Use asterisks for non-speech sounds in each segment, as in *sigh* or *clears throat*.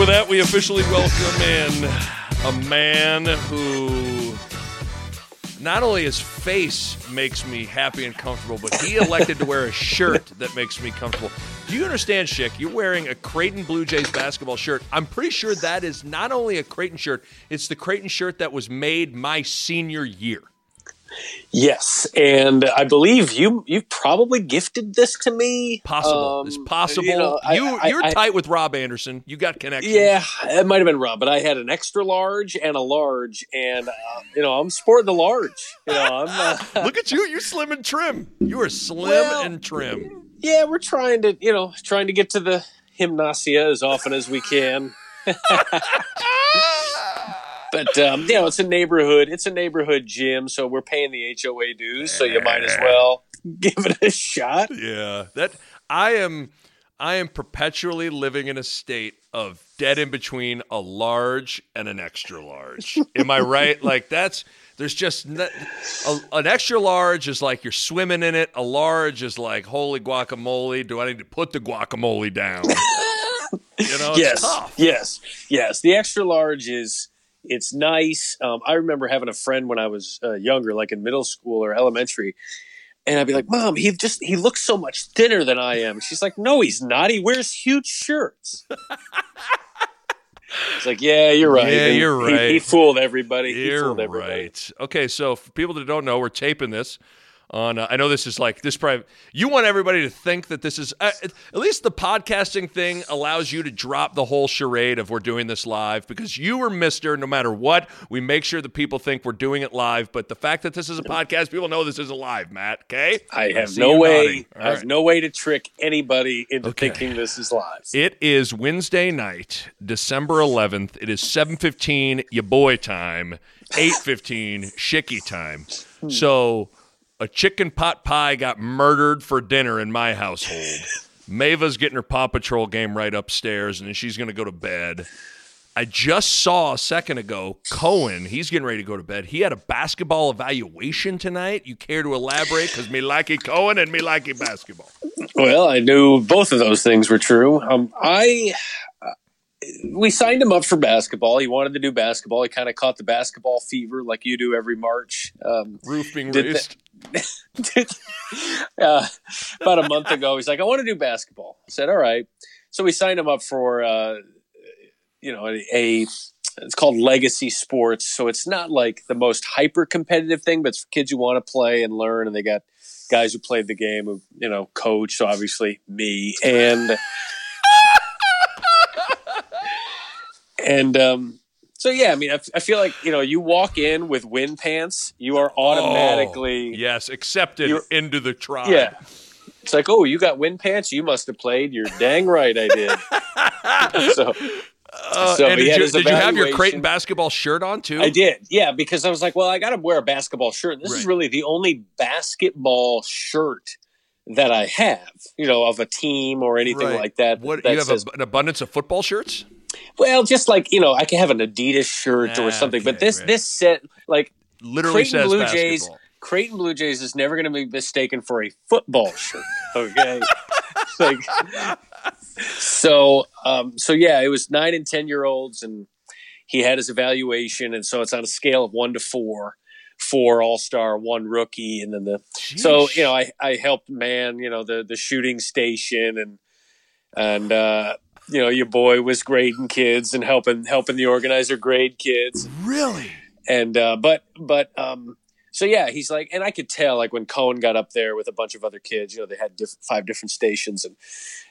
With that, we officially welcome in a man who not only his face makes me happy and comfortable, but he elected to wear a shirt that makes me comfortable. Do you understand, Schick? You're wearing a Creighton Blue Jays basketball shirt. I'm pretty sure that is not only a Creighton shirt, it's the Creighton shirt that was made my senior year. Yes, and I believe you you probably gifted this to me. Possible. it's Um, possible. You, know, I- you I- you're I- tight with Rob Anderson. You got connections. Yeah, it might have been Rob, but I had an extra large and a large, and uh, you know I'm sporting the large. You know, I'm uh, *laughs* Look at you. You're slim and trim. You are slim Well, and trim. yeah, we're trying to you know trying to get to the gymnasia as often as we can. *laughs* But um, you know, it's a neighborhood. It's a neighborhood gym, so we're paying the HOA dues. So you might as well *laughs* give it a shot. Yeah, that I am. I am perpetually living in a state of dead in between a large and an extra large. Am I right? *laughs* Like that's there's just a, an extra large is like you're swimming in it. A large is like holy guacamole. Do I need to put the guacamole down? *laughs* You know, yes, yes, yes. The extra large is it's nice. Um, I remember having a friend when I was uh, younger, like in middle school or elementary, and I'd be like, "Mom, he just he looks so much thinner than I am." She's like, "No, he's not. He wears huge shirts." It's like, "Yeah, you're right. Yeah, And you're he- right. He, fooled everybody. he You're fooled everybody. right. Okay, so for people that don't know, we're taping this on. Uh, I know this is like this. Probably you want everybody to think that this is uh, at least the podcasting thing allows you to drop the whole charade of we're doing this live because you are Mister. No matter what, we make sure that people think we're doing it live. But the fact that this is a podcast, people know this isn't live. Matt, okay? I have no way. I have right. no way to trick anybody into Okay. thinking this is live. It is Wednesday night, December 11th. It is 7:15 your boy time, 8:15 Shicky time. So, a chicken pot pie got murdered for dinner in my household. *laughs* Mava's getting her Paw Patrol game right upstairs and then she's going to go to bed. I just saw a second ago Cohen, he's getting ready to go to bed. He had a basketball evaluation tonight. You care to elaborate cuz me likey Cohen and me likey basketball. Well, I knew both of those things were true. Um, I we signed him up for basketball. He wanted to do basketball. He kind of caught the basketball fever like you do every March. Um, Roof being raised. *laughs* uh, about a month ago, he's like, "I want to do basketball." I said, "All right." So we signed him up for uh, you know a, a it's called Legacy Sports. So it's not like the most hyper competitive thing, but it's for kids who want to play and learn. And they got guys who played the game who you know coach. So obviously me and and um, so yeah. I mean, I, f- I feel like you know you walk in with wind pants, you are automatically Oh, yes, accepted into the tribe. yeah. It's like, oh, you got wind pants. You must have played. You're dang right, I did. *laughs* so Uh, So, did, you, did you have your. Creighton basketball shirt on too? I did, yeah, because I was like, well, I got to wear a basketball shirt. This Right. is really the only basketball shirt that I have, you know, of a team or anything Right. like that. What that you have says, a, an abundance of football shirts? Well, just like you know, I can have an Adidas shirt Ah, or something, but this right. this set like Literally Creighton says Blue basketball. Jays. Creighton Blue Jays is never going to be mistaken for a football shirt. Okay, like so. Um, so yeah, it was nine and ten year olds, and he had his evaluation, and so it's on a scale of one to four. Four All Star, one rookie, and then the so you know I I helped man you know the the shooting station and and uh, you know your boy was grading kids and helping helping the organizer grade kids really? and uh, but but um, so yeah, he's like, and I could tell like when Cohen got up there with a bunch of other kids, you know, they had diff- five different stations, and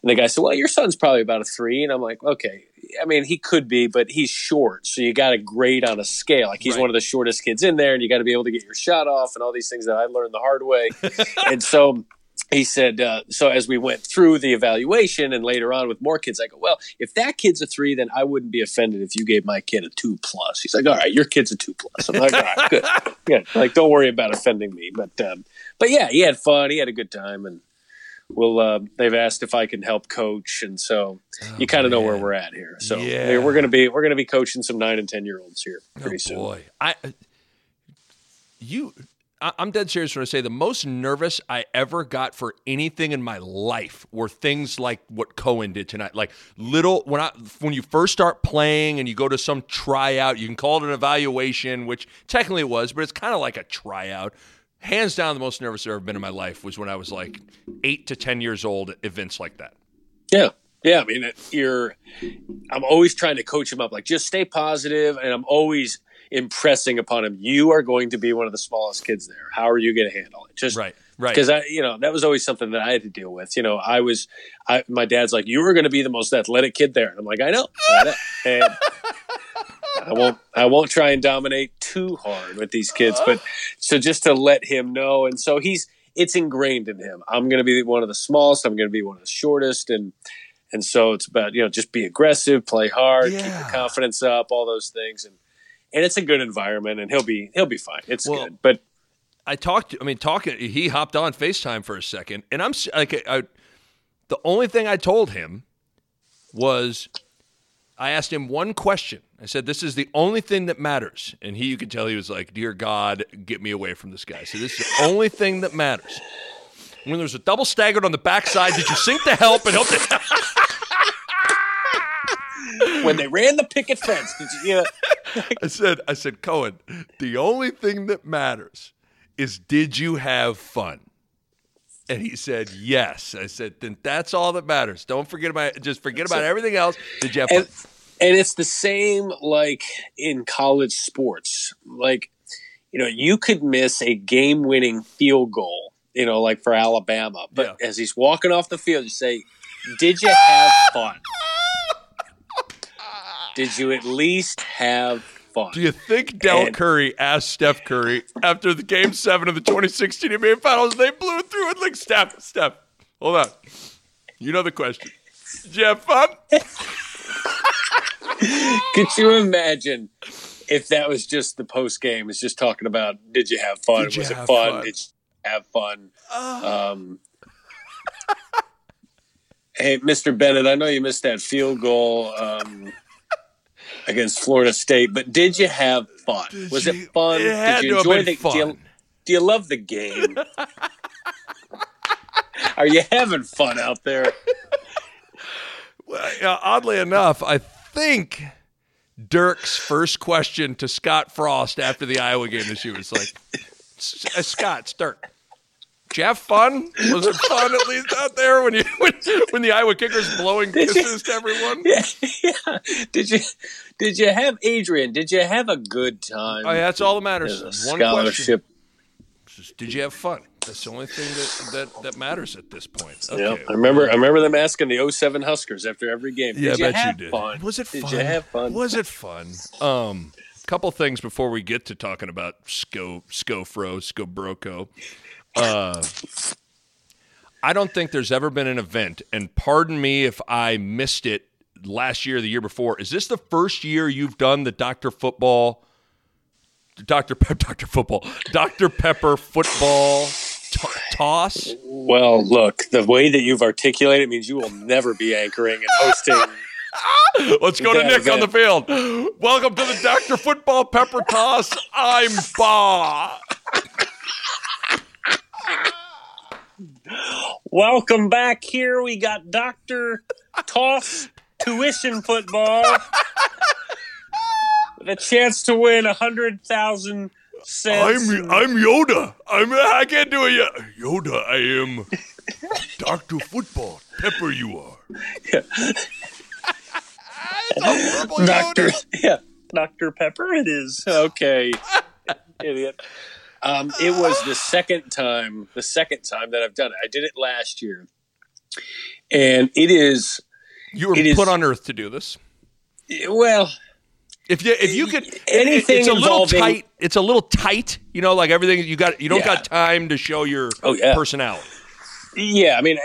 and the guy said, "Well, your son's probably about a three. and I'm like, "Okay, I mean, he could be, but he's short, so you got to grade on a scale. Like he's Right. one of the shortest kids in there, and you got to be able to get your shot off, and all these things that I learned the hard way. *laughs* and so he said, uh, so as we went through the evaluation and later on with more kids, I go, well, if that kid's a three, then I wouldn't be offended if you gave my kid a two plus. He's like, all right, your kid's a two plus. I'm like, all right, good, *laughs* good. Like, don't worry about offending me. But, um, but yeah, he had fun. He had a good time, and we'll. Uh, they've asked if I can help coach, and so you kind of know where we're at here. So Yeah. we're- we're gonna be we're gonna be coaching some nine and ten year olds here pretty oh, soon. boy, I you. I'm dead serious when I say the most nervous I ever got for anything in my life were things like what Cohen did tonight. Like little when I when you first start playing and you go to some tryout, you can call it an evaluation, which technically it was, but it's kind of like a tryout. Hands down, the most nervous I've ever been in my life was when I was like eight to ten years old at events like that. Yeah. Yeah. I mean, you're, I'm always trying to coach him up, like just stay positive, And I'm always impressing upon him, you are going to be one of the smallest kids there. How are you going to handle it? Just Right, right. Because I, you know, that was always something that I had to deal with. You know, I was, I, my dad's like, you were going to be the most athletic kid there. And I'm like, I know. I know. And I won't, I won't try and dominate too hard with these kids, but so just to let him know. And so he's, it's ingrained in him. I'm going to be one of the smallest. I'm going to be one of the shortest. And, and so it's about, you know, just be aggressive, play hard, keep Yeah. your confidence up, all those things. And, and it's a good environment and he'll be, he'll be fine. It's Well, good. But I talked. I mean, talking. He hopped on Facetime for a second, and I'm like, I, the only thing I told him was, I asked him one question. I said, "This is the only thing that matters," and he, you could tell, he was like, "Dear God, get me away from this guy." So this is the only thing that matters. When there's a double staggered on the backside, did you sink to help and help? The- *laughs* when they ran the picket fence, did you, you know, I said, I said, Cohen, the only thing that matters is did you have fun? And he said, yes. I said, then that's all that matters. Don't forget about just forget about everything else. Did you have fun? and, and it's the same like in college sports. Like, you know, you could miss a game winning field goal, you know, like for Alabama. But Yeah. as he's walking off the field, you say, Did you have fun? Did you at least have fun? Do you think Dell And- Curry asked Steph Curry after the game seven of the 2016 NBA Finals? They blew through it like Steph. Steph, hold on. You know the question. Did you have fun? Could you imagine if that was just the post game? It's just talking about did you have fun? Did was it fun? fun? Did you have fun? Um, *laughs* hey, Mr. Bennett, I know you missed that field goal um, against Florida State, but did you have fun? Did was you- it fun? it did you enjoy the? Do you, do you love the game? *laughs* Are you having fun out there? Well, oddly enough, I think Dirk's first question to Scott Frost after the Iowa game this year was like, uh, "Scott, Dirk, did you have fun? Was it fun at least out there when you *laughs* when, when the Iowa kickers blowing Did you- kisses to everyone?" yeah, yeah. Did you? Did you have Adrian? Did you have a good time? Oh, yeah, that's all that matters. One scholarship. question: Did you have fun? That's the only thing that that, that matters at this point. Okay. Yeah, I remember. I remember them asking the 07 Huskers after every game. Yeah, did I you bet have you did. fun? Was it fun? did you have fun? Was it fun? Um, couple things before we get to talking about Sco Scofro Scobroco. Uh, I don't think there's ever been an event, and pardon me if I missed it last year or the year before. Is this the first year you've done the Doctor Football, Doctor Pep, *laughs* Doctor Football, Doctor Pepper football to- toss? Well, look, the way that you've articulated means you will never be anchoring and hosting. *laughs* Let's go to Nick on the field. Welcome to the Dr. Football Pepper Toss. I'm Ba. *laughs* Welcome back. Here we got Doctor Toss Tuition Football *laughs* with a chance to win a hundred thousand cents. I'm I'm Yoda. I'm I can't do it yet. Yoda, I am Dr. Football. Pepper you are. *laughs* Doctor, Yoda. yeah, Doctor Pepper. It is okay. *laughs* Idiot. Um, it was the second time, the second time that I've done it. I did it last year, and it is You were It is- put on earth to do this. well. If you if you could Anything it's a little tight. It's a little tight. You know, like everything you got. You don't Yeah. got time to show your Oh, yeah. personality. Yeah, I mean,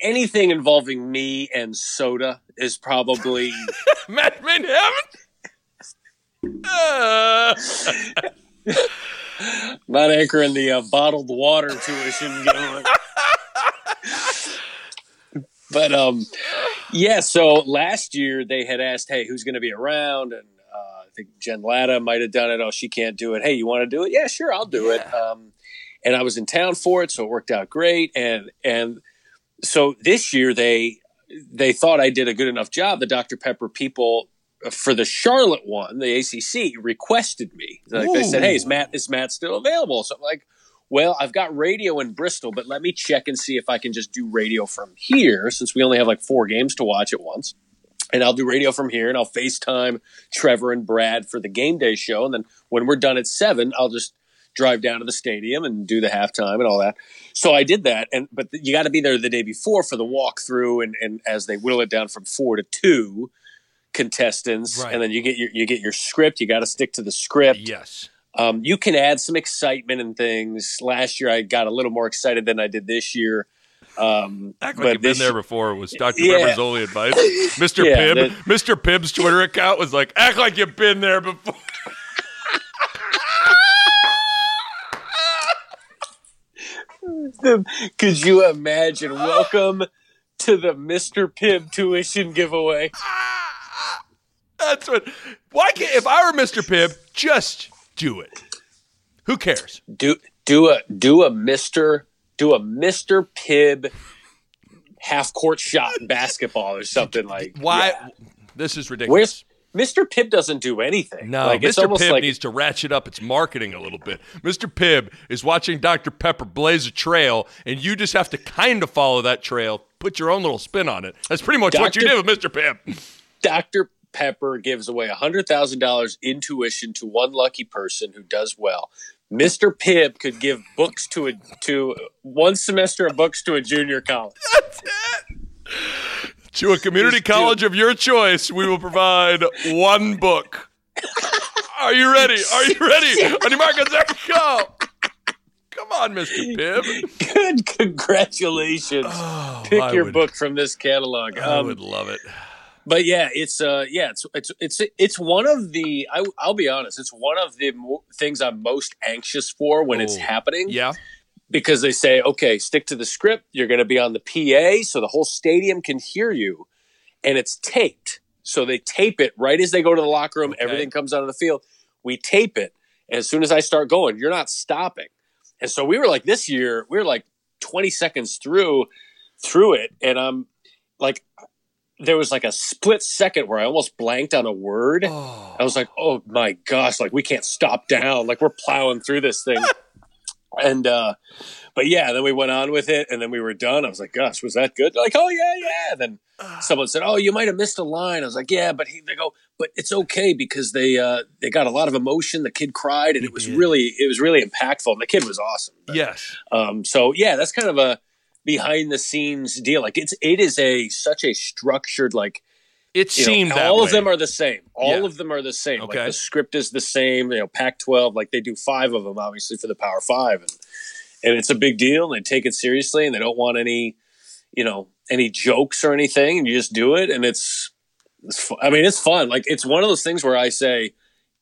anything involving me and soda is probably *laughs* Matt made heaven. Uh, *laughs* *laughs* not anchoring the uh, bottled water tuition. giveaway. but um, yeah. So last year they had asked, "Hey, who's going to be around?" And uh, I think Jen Lada might have done it. Oh, she can't do it. Hey, you want to do it? Yeah, sure, I'll do it. Um, and I was in town for it, so it worked out great. And and so this year they they thought I did a good enough job. The Dr Pepper people for the Charlotte one, the ACC requested me. Like they said, "Hey, is Matt is Matt still available?" So I'm like, "Well, I've got radio in Bristol, but let me check and see if I can just do radio from here, since we only have like four games to watch at once." And I'll do radio from here, and I'll FaceTime Trevor and Brad for the game day show, and then when we're done at seven, I'll just drive down to the stadium and do the halftime and all that. So I did that, and but you got to be there the day before for the walkthrough, and and as they whittle it down from four to two contestants, Right. and then you get your you get your script. You got to stick to the script. yes. Um, you can add some excitement and things. Last year, I got a little more excited than I did this year. Um, Act like you've been there before was Dr. Yeah. Pepper's only advice. *laughs* Mr. Yeah, Pibb, that- Mr. Pibb's Twitter account was like, act like you've been there before. *laughs* Could you imagine? Welcome to the Mr. Pibb tuition giveaway. *laughs* That's what. Why can't if I were Mr. Pibb, just do it. Who cares? Do do a do a Mr. Do a Mr. Pibb half court shot in basketball or something like. Why? yeah. This is ridiculous. Where's Mr. Pibb doesn't do anything. No, like, Mr. Pibb like needs to ratchet up its marketing a little bit. Mr. Pibb is watching Dr. Pepper blaze a trail, and you just have to kind of follow that trail, put your own little spin on it. That's pretty much what you Dr. did with Mr. Pibb. Dr. Pepper gives away $100,000 in tuition to one lucky person who does well. Mr. Pibb could give books to a to one semester of books to a junior college. That's it. To a community college of your choice, we will provide one book. Are you ready? Are you ready? On your mark, go. Come on, Mr. Pibb. Good, congratulations! Oh, Pick I your would- book from this catalog. I Um, would love it. But yeah, it's uh, yeah, it's it's it's it's one of the. I, I'll be honest, it's one of the mo- things I'm most anxious for when it's Oh, happening. Yeah. because they say, okay, stick to the script. You're going to be on the PA, so the whole stadium can hear you, and it's taped. So they tape it right as they go to the locker room. Okay. Everything comes out of the field. We tape it, and as soon as I start going, you're not stopping. And so we were like this year, we were like 20 seconds through through it, and I'm like, there was like a split second where I almost blanked on a word. Oh. I was like, oh my gosh, like we can't stop down. Like we're plowing through this thing. *laughs* and uh but yeah, then we went on with it and then we were done. I was like, gosh, was that good? They're like, oh yeah, yeah. then someone said, Oh, you might have missed a line. I was like, Yeah, but he, they go, but it's okay because they uh they got a lot of emotion. The kid cried and it was really it was really impactful. And the kid was awesome. But, Yes. um, so yeah, that's kind of a behind the scenes deal. Like it's it is a such a structured like It know, seemed all way. of them are the same. All Yeah. of them are the same. Okay. Like the script is the same. You know, Pac-12, like they do five of them, obviously for the Power Five, and and it's a big deal. And they take it seriously, and they don't want any, you know, any jokes or anything. And you just do it, and it's, it's I mean, it's fun. Like it's one of those things where I say,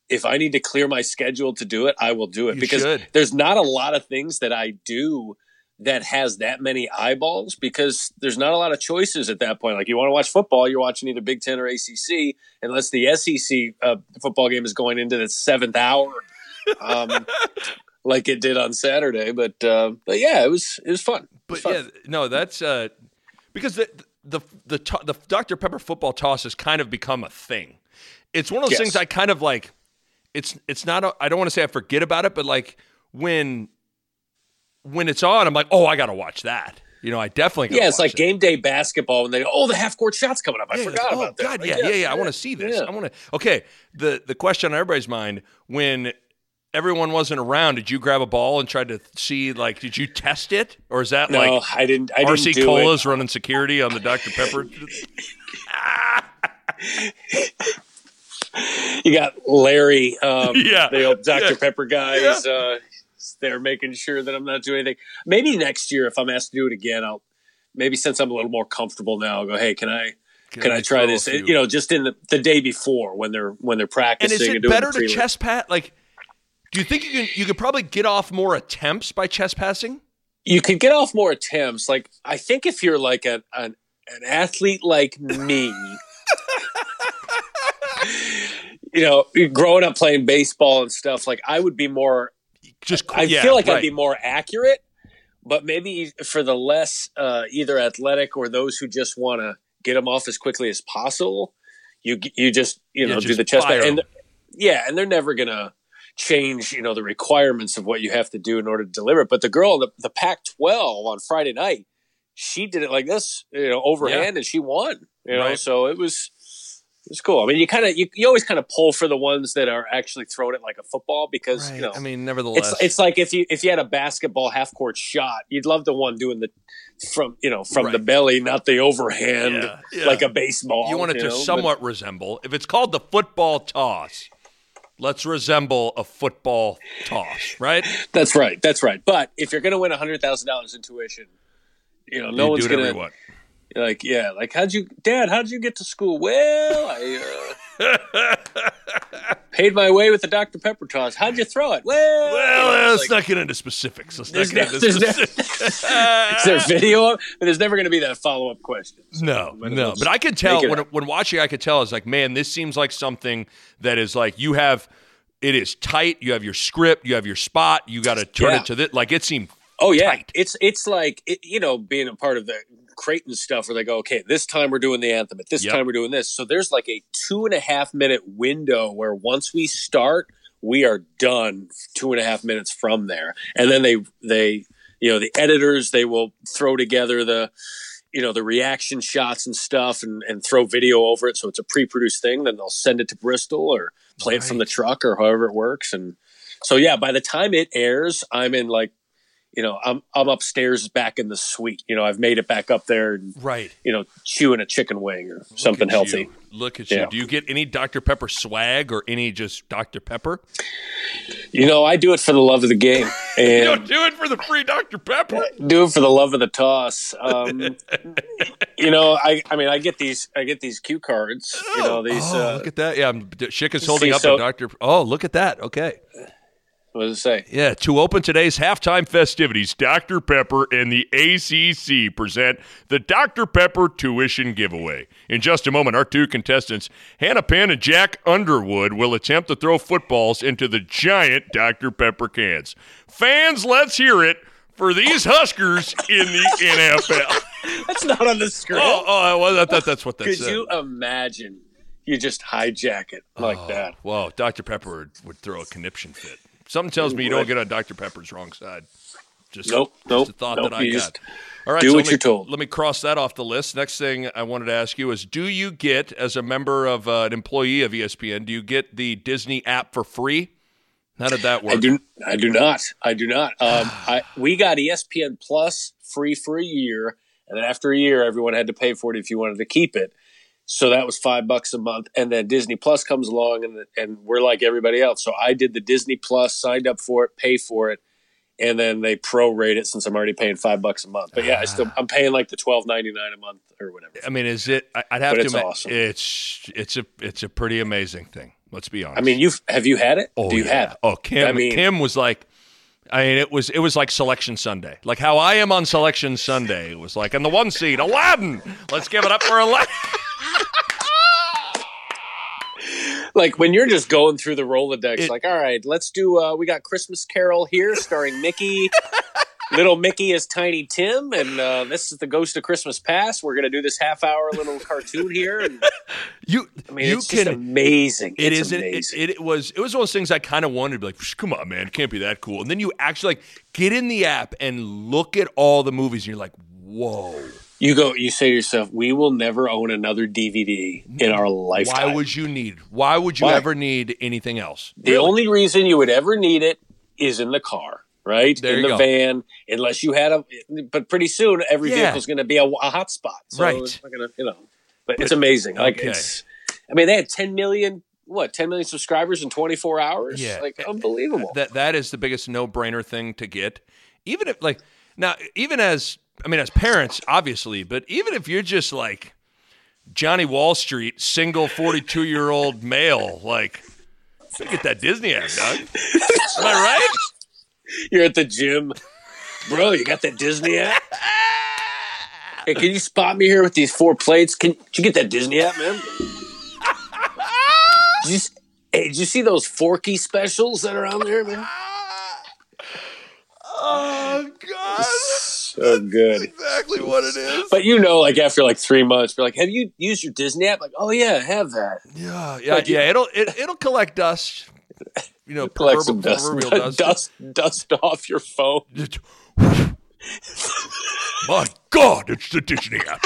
if I need to clear my schedule to do it, I will do it You because should. there's not a lot of things that I do that has that many eyeballs because there's not a lot of choices at that point. Like you want to watch football, you're watching either Big Ten or ACC, unless the SEC uh, football game is going into the seventh hour, um, *laughs* like it did on Saturday. But uh, but yeah, it was it was fun. It was But fun. yeah, no, that's uh, because the the the to- the Dr Pepper football toss has kind of become a thing. It's one of those Yes. things I kind of like. It's it's not. A, I don't want to say I forget about it, but like when when it's on, I'm like, oh, I got to watch that. You know, I definitely. Yeah, it's like it. game day basketball when they go, oh the half court shots coming up. I Yeah, forgot oh, about that. God, Like, yeah, yeah, yeah. I want to see this. yeah. I want to. Okay, the the question on everybody's mind when everyone wasn't around, did you grab a ball and try to see like did you test it or is that No, like I didn't. I RC didn't Cola's it. running security on the Dr Pepper? *laughs* *laughs* You got Larry, um, *laughs* Yeah. the old Dr. Yeah. Pepper guy. Yeah. Is, uh, they're making sure that I'm not doing anything. Maybe next year, if I'm asked to do it again, I'll maybe since I'm a little more comfortable now, I'll go. Hey, can I? Can, I try this? You know, just in the, the day before when they're when they're practicing. and is and, it doing better to chest pat? Like, do you think you can you could probably get off more attempts by chest passing? you could get off more attempts. Like I think if you're like a, an an athlete like me, *laughs* you know, growing up playing baseball and stuff, like I would be more. Just I yeah, feel like right. I'd be more accurate, but maybe for the less uh, either athletic or those who just want to get them off as quickly as possible, you you just you Yeah, know do the chest and yeah, and they're never gonna change you know the requirements of what you have to do in order to deliver it. But the girl, the, the Pac-12 on Friday night, she did it like this, you know, overhand, and she won. You know, Right. so it was. It was cool. I mean, you kind of you, you always kind of pull for the ones that are actually throwing it like a football because Right. you know I mean, nevertheless, it's it's like if you if you had a basketball half court shot, you'd love the one doing the from you know from the belly, not the overhand Yeah, yeah. like a baseball. you want it to know? But- somewhat resemble. If it's called the football toss, let's resemble a football toss, right? that's right. That's right. But if you're going to win hundred thousand dollars in tuition, you know, no you one's going to. Like yeah, like how'd you, Dad? How'd you get to school? Well, I uh, *laughs* paid my way with the Dr Pepper toss. How'd you throw it? Well, Well, let's like- not get into specifics. Let's not get no- into no- *laughs* is there video? Of, but there's never going to be that follow up question. No, But no. But I could tell when, up. when watching, I could tell it's like, man, this seems like something that is like you have. It is tight. You have your script. You have your spot. You got to turn Yeah. it to this. Like it seemed. Oh yeah, tight. it's it's like it, you know being a part of the Creighton stuff where they go, okay, this time we're doing the anthem, at this Yep. time we're doing this. So there's like a two and a half minute window where once we start, we are done two and a half minutes from there, and then they they you know the editors they will throw together the you know the reaction shots and stuff and, and throw video over it. So it's a pre-produced thing. Then they'll send it to bristol or play it from the truck or however it works. And so yeah by the time it airs i'm in like you know i'm i'm upstairs back in the suite you know i've made it back up there and Right. you know chewing a chicken wing or Look something healthy you. Look at Yeah. you. Do you get any Dr. Pepper swag or any just Dr. Pepper? you know i do it for the love of the game *laughs* You and don't do it for the free Dr. Pepper. do it for the love of the toss. Um, *laughs* you know, I I mean, I get these I get these cue cards. You know, these. oh, uh, look at that. Yeah, I'm- Schick is holding see, up so- a Dr. Oh, look at that. Okay. What does it say? Yeah, to open today's halftime festivities, Dr. Pepper and the ACC present the Dr. Pepper tuition giveaway. In just a moment, our two contestants, Hannah Penn and Jack Underwood, will attempt to throw footballs into the giant Dr. Pepper cans. Fans, let's hear it for these Huskers in the *laughs* NFL. That's not on the screen. Oh, oh, well, I thought that's what that Could said. you imagine? You just hijack it like oh, that. Whoa, Dr. Pepper would, would throw a conniption fit. Something tells me you don't get on Dr. Pepper's wrong side. Just, Nope, just nope, a thought nope, that I got. All right, do so what me, you're told. Let me cross that off the list. Next thing I wanted to ask you is: Do you get, as a member of uh, an employee of ESPN, do you get the Disney app for free? How did that work? I do. I do not. I do not. *sighs* Um, I we got ESPN Plus free for a year, and then after a year, everyone had to pay for it if you wanted to keep it. So that was five bucks a month, and then Disney Plus comes along, and and we're like everybody else. So I did the Disney Plus, signed up for it, pay for it, and then they prorate it since I'm already paying five bucks a month. But yeah, I ah. still I'm paying like the twelve ninety nine a month or whatever. I mean, is it? I'd have But to. it's admit, awesome. It's it's a it's a pretty amazing thing. Let's be honest. I mean, you've have you had it? Oh, Do you yeah. have it? Oh, Kim. I mean- Kim was like, I mean, it was it was like Selection Sunday, like how I am on Selection Sunday. It was like, and the one seed, Aladdin. Let's give it up for Aladdin. *laughs* like when you're just going through the Rolodex, It- like, all right, let's do. Uh, we got Christmas Carol here, starring Mickey. little Mickey is Tiny Tim, and uh, this is the Ghost of Christmas Past. We're gonna do this half hour little cartoon here, and You, I mean, you it's can. just amazing. It it's is. It, amazing. it, it was. It was one of those things I kind of wanted to be like, come on, man, it can't be that cool. And then you actually like get in the app and look at all the movies, and you're like, whoa, You go. You say to yourself, "We will never own another DVD in our lifetime." Why would you need? Why would you Why? ever need anything else? The only reason you would ever need it is in the car, right? There in the go. van, unless you had a. But pretty soon, every Yeah. vehicle's going to be a, a hotspot, so Right. It's not gonna, you know, but it's amazing. Like okay. it's. I mean, they had 10 million. What 10 million subscribers in 24 hours? Yeah. like unbelievable. That that is the biggest no brainer thing to get. Even if like now, even as I mean, as parents, obviously, but even if you're just like Johnny Wall Street, single forty two year old male, like get that Disney app, Doug. Am I right? You're at the gym, bro. You got that Disney app? Hey, can you spot me here with these four plates? Can did you get that Disney app, man? Did you, hey, did you see those Forky specials that are on there, man? Oh God, Oh, so good. exactly what it is. But you know, like after like three months, we're like, "Have you used your Disney app?" Like, "Oh yeah, I have that." Yeah, yeah, yeah. It'll it, it'll collect dust. You know, Collect proverbial, some dust, dust. *laughs* dust, dust off your phone. *laughs* My God, it's the Disney app.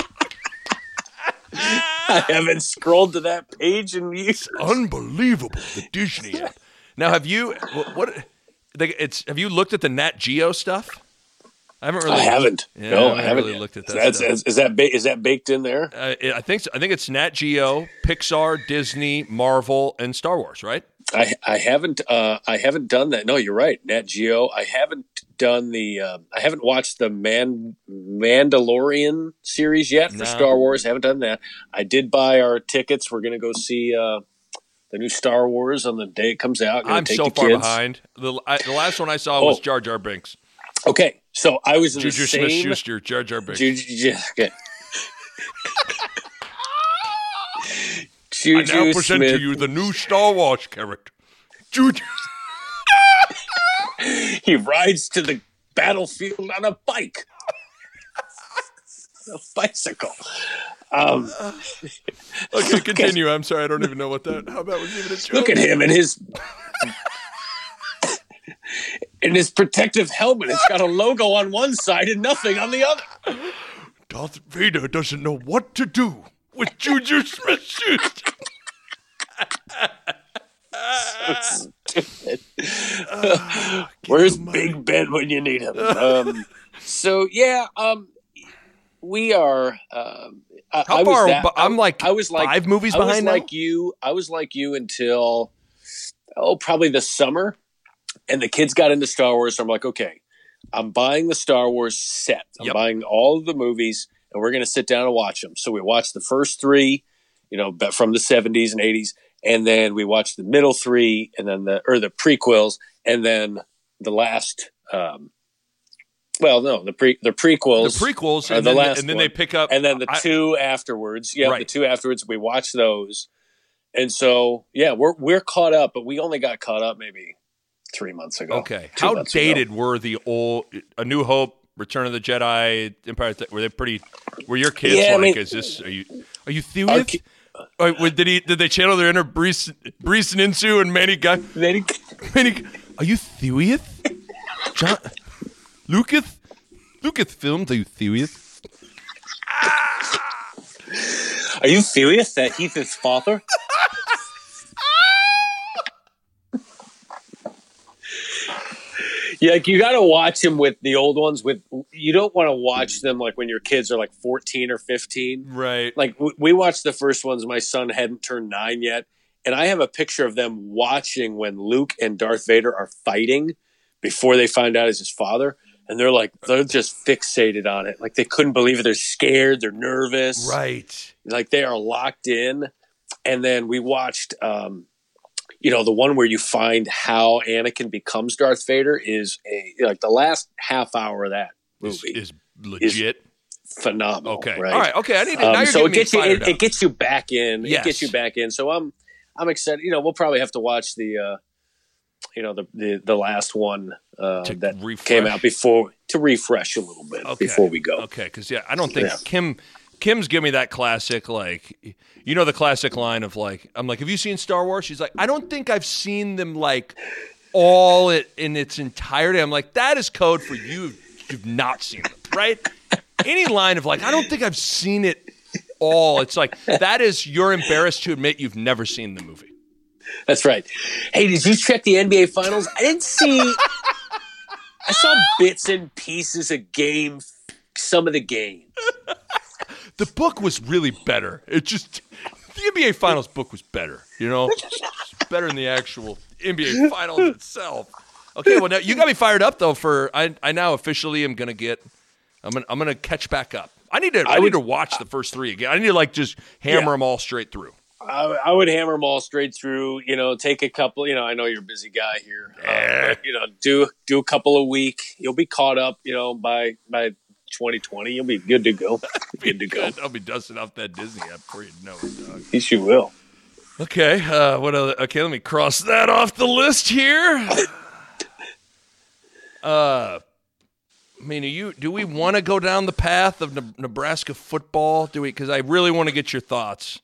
*laughs* I haven't scrolled to that page in years. Unbelievable, the Disney app. Now, have you what? what they- it's have you looked at the Nat Geo stuff? I haven't really. I haven't. Yeah, no, I I haven't haven't really looked at that That's, is, is that ba- is that baked in there? Uh, I think so. I think it's Nat Geo, Pixar, Disney, Marvel, and Star Wars, right? I I haven't uh, I haven't done that. No, you're right. Nat Geo. I haven't done the. Uh, I haven't watched the Man Mandalorian series yet for No. Star Wars. haven't done that. I did buy our tickets. We're gonna go see uh, the new Star Wars on the day it comes out. I'm take so the far kids. behind. The, I, the last one I saw was Oh. Jar Jar Binks. Okay, so I was in Juju the Smith same. Schuster, Jar Jar Binks. Juju, Ju- okay. *laughs* I now present Smith. to you the new Star Wars character. Juju. *laughs* He rides to the battlefield on a bike. a bicycle. Um, *laughs* Okay, continue. I'm sorry, I don't even know what that. How about was even a joke? look at him and his in his protective helmet. It's got a logo on one side and nothing on the other. Darth Vader doesn't know what to do with Juju *laughs* Smith Schuster. *laughs* Stupid. Where's Big Ben when you need him? *laughs* Um, so yeah, um, we are. Um, I, How I was far? that- but I'm like I was like five movies I was behind now. like you. I was like you until oh, probably the summer, and the kids got into Star Wars. So I'm like, okay, I'm buying the Star Wars set. I'm Yep. buying all of the movies, and we're going to sit down and watch them. So we watched the first three, you know, but from the 70s and 80s, and then we watched the middle three, and then the or the prequels, and then the last. Um, well, no, the pre the the prequels, prequels, are and the then, last and then one. they pick up, and then the I- two afterwards. Yeah, the two afterwards. We watched those, and so yeah, we're we're caught up, but we only got caught up maybe three months ago. Okay, how months ago. dated were the old A New Hope, Return of the Jedi, Empire? Were they pretty? Were your kids Yeah, I like? mean- is this? Are you? Are you Our Thewius? ki- Or did he? Did they channel their inner Brees, Brees and Insu and Manny Guy? They- Manny, are you Thewius? John, Lucas, Lucas filmed. Are you Thewius? Are you serious that he's his father? *laughs* Yeah, like you got to watch them with the old ones. With you don't want to watch them like when your kids are like fourteen or fifteen. Right. Like w- we watched the first ones. My son hadn't turned nine yet, and I have a picture of them watching when Luke and Darth Vader are fighting before they find out it's his father, and they're like they're just fixated on it. Like they couldn't believe it. They're scared. They're nervous Right. like they are locked in and then we watched um you know the one where you find how anakin becomes darth vader is a like the last half hour of that movie is legit. phenomenal okay. right All right. Okay. I need to. um, so it gets you it, it gets you back in Yes. it gets you back in so i'm i'm excited you know we'll probably have to watch the uh you know the the, the last one uh, that refresh. came out before to refresh a little bit Okay. before we go Okay, because yeah, I don't think Yeah. Kim Kim's give me that classic like you know the classic line of like I'm like, have you seen Star Wars? She's like, I don't think I've seen them like all it in its entirety. I'm like, that is code for you. You've not seen them, right? any line of like, I don't think I've seen it all. It's like that is you're embarrassed to admit you've never seen the movie. That's right. Hey, did you check the NBA Finals? I didn't see. I saw bits and pieces of game, some of the game. The book was really better. It just the NBA Finals book was better. You know, *laughs* better than the actual NBA Finals itself. Okay, well now you got me fired up though. For I, I now officially am gonna get. I'm gonna I'm gonna catch back up. I need to I, I need would- to watch the first three again. I need to like just hammer Yeah. them all straight through. I, I would hammer them all straight through. You know, take a couple. You know, I know you're a busy guy here, uh, but you know, do do a couple a week. You'll be caught up. You know, by by 2020, you'll be good to go. *laughs* good to go. I'll be dusting off that Disney app before you know it, dog. Yes, you will. Okay, uh, what? Other, okay, let me cross that off the list here. *laughs* Uh, I mean, are you? Do we want to go down the path of Ne- Nebraska football? Do we? Because I really want to get your thoughts.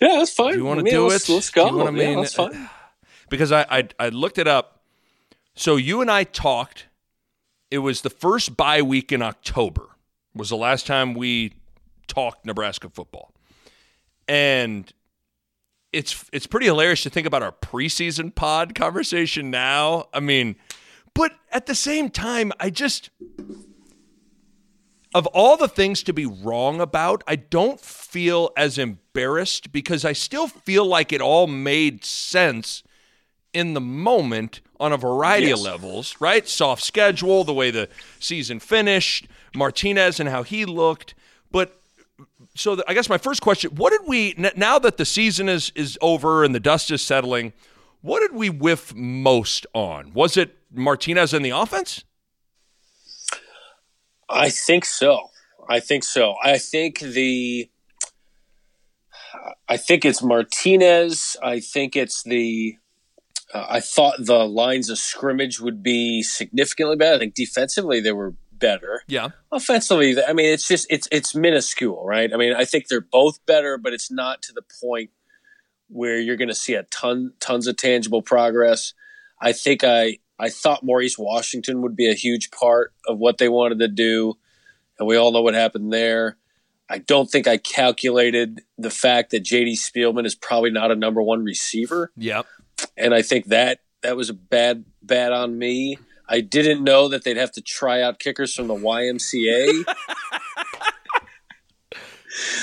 Yeah, that's fine. Do you want I to mean, do let's, it? Let's go. Do you what I Yeah, mean? that's fine. Because I, I I looked it up. So you and I talked. It was the first bye week in October. Was the last time we talked Nebraska football, and it's it's pretty hilarious to think about our preseason pod conversation now. I mean, but at the same time, I just of all the things to be wrong about, I don't feel as embarrassed because I still feel like it all made sense in the moment on a variety of levels, right? Soft schedule, the way the season finished, Martinez and how he looked. But so the, I guess my first question, what did we now that the season is is over and the dust is settling, what did we whiff most on? Was it Martinez and the offense? I think so. I think so. I think the. I think it's Martinez. I think it's the. Uh, I thought the lines of scrimmage would be significantly better. I think defensively they were better. Yeah. Offensively, I mean, it's just it's it's minuscule, right? I mean, I think they're both better, but it's not to the point where you're going to see a ton tons of tangible progress. I think I I thought Maurice Washington would be a huge part of what they wanted to do, and we all know what happened there. I don't think I calculated the fact that JD Spielman is probably not a number one receiver Yep. And I think that that was a bad bad on me. I didn't know that they'd have to try out kickers from the YMCA.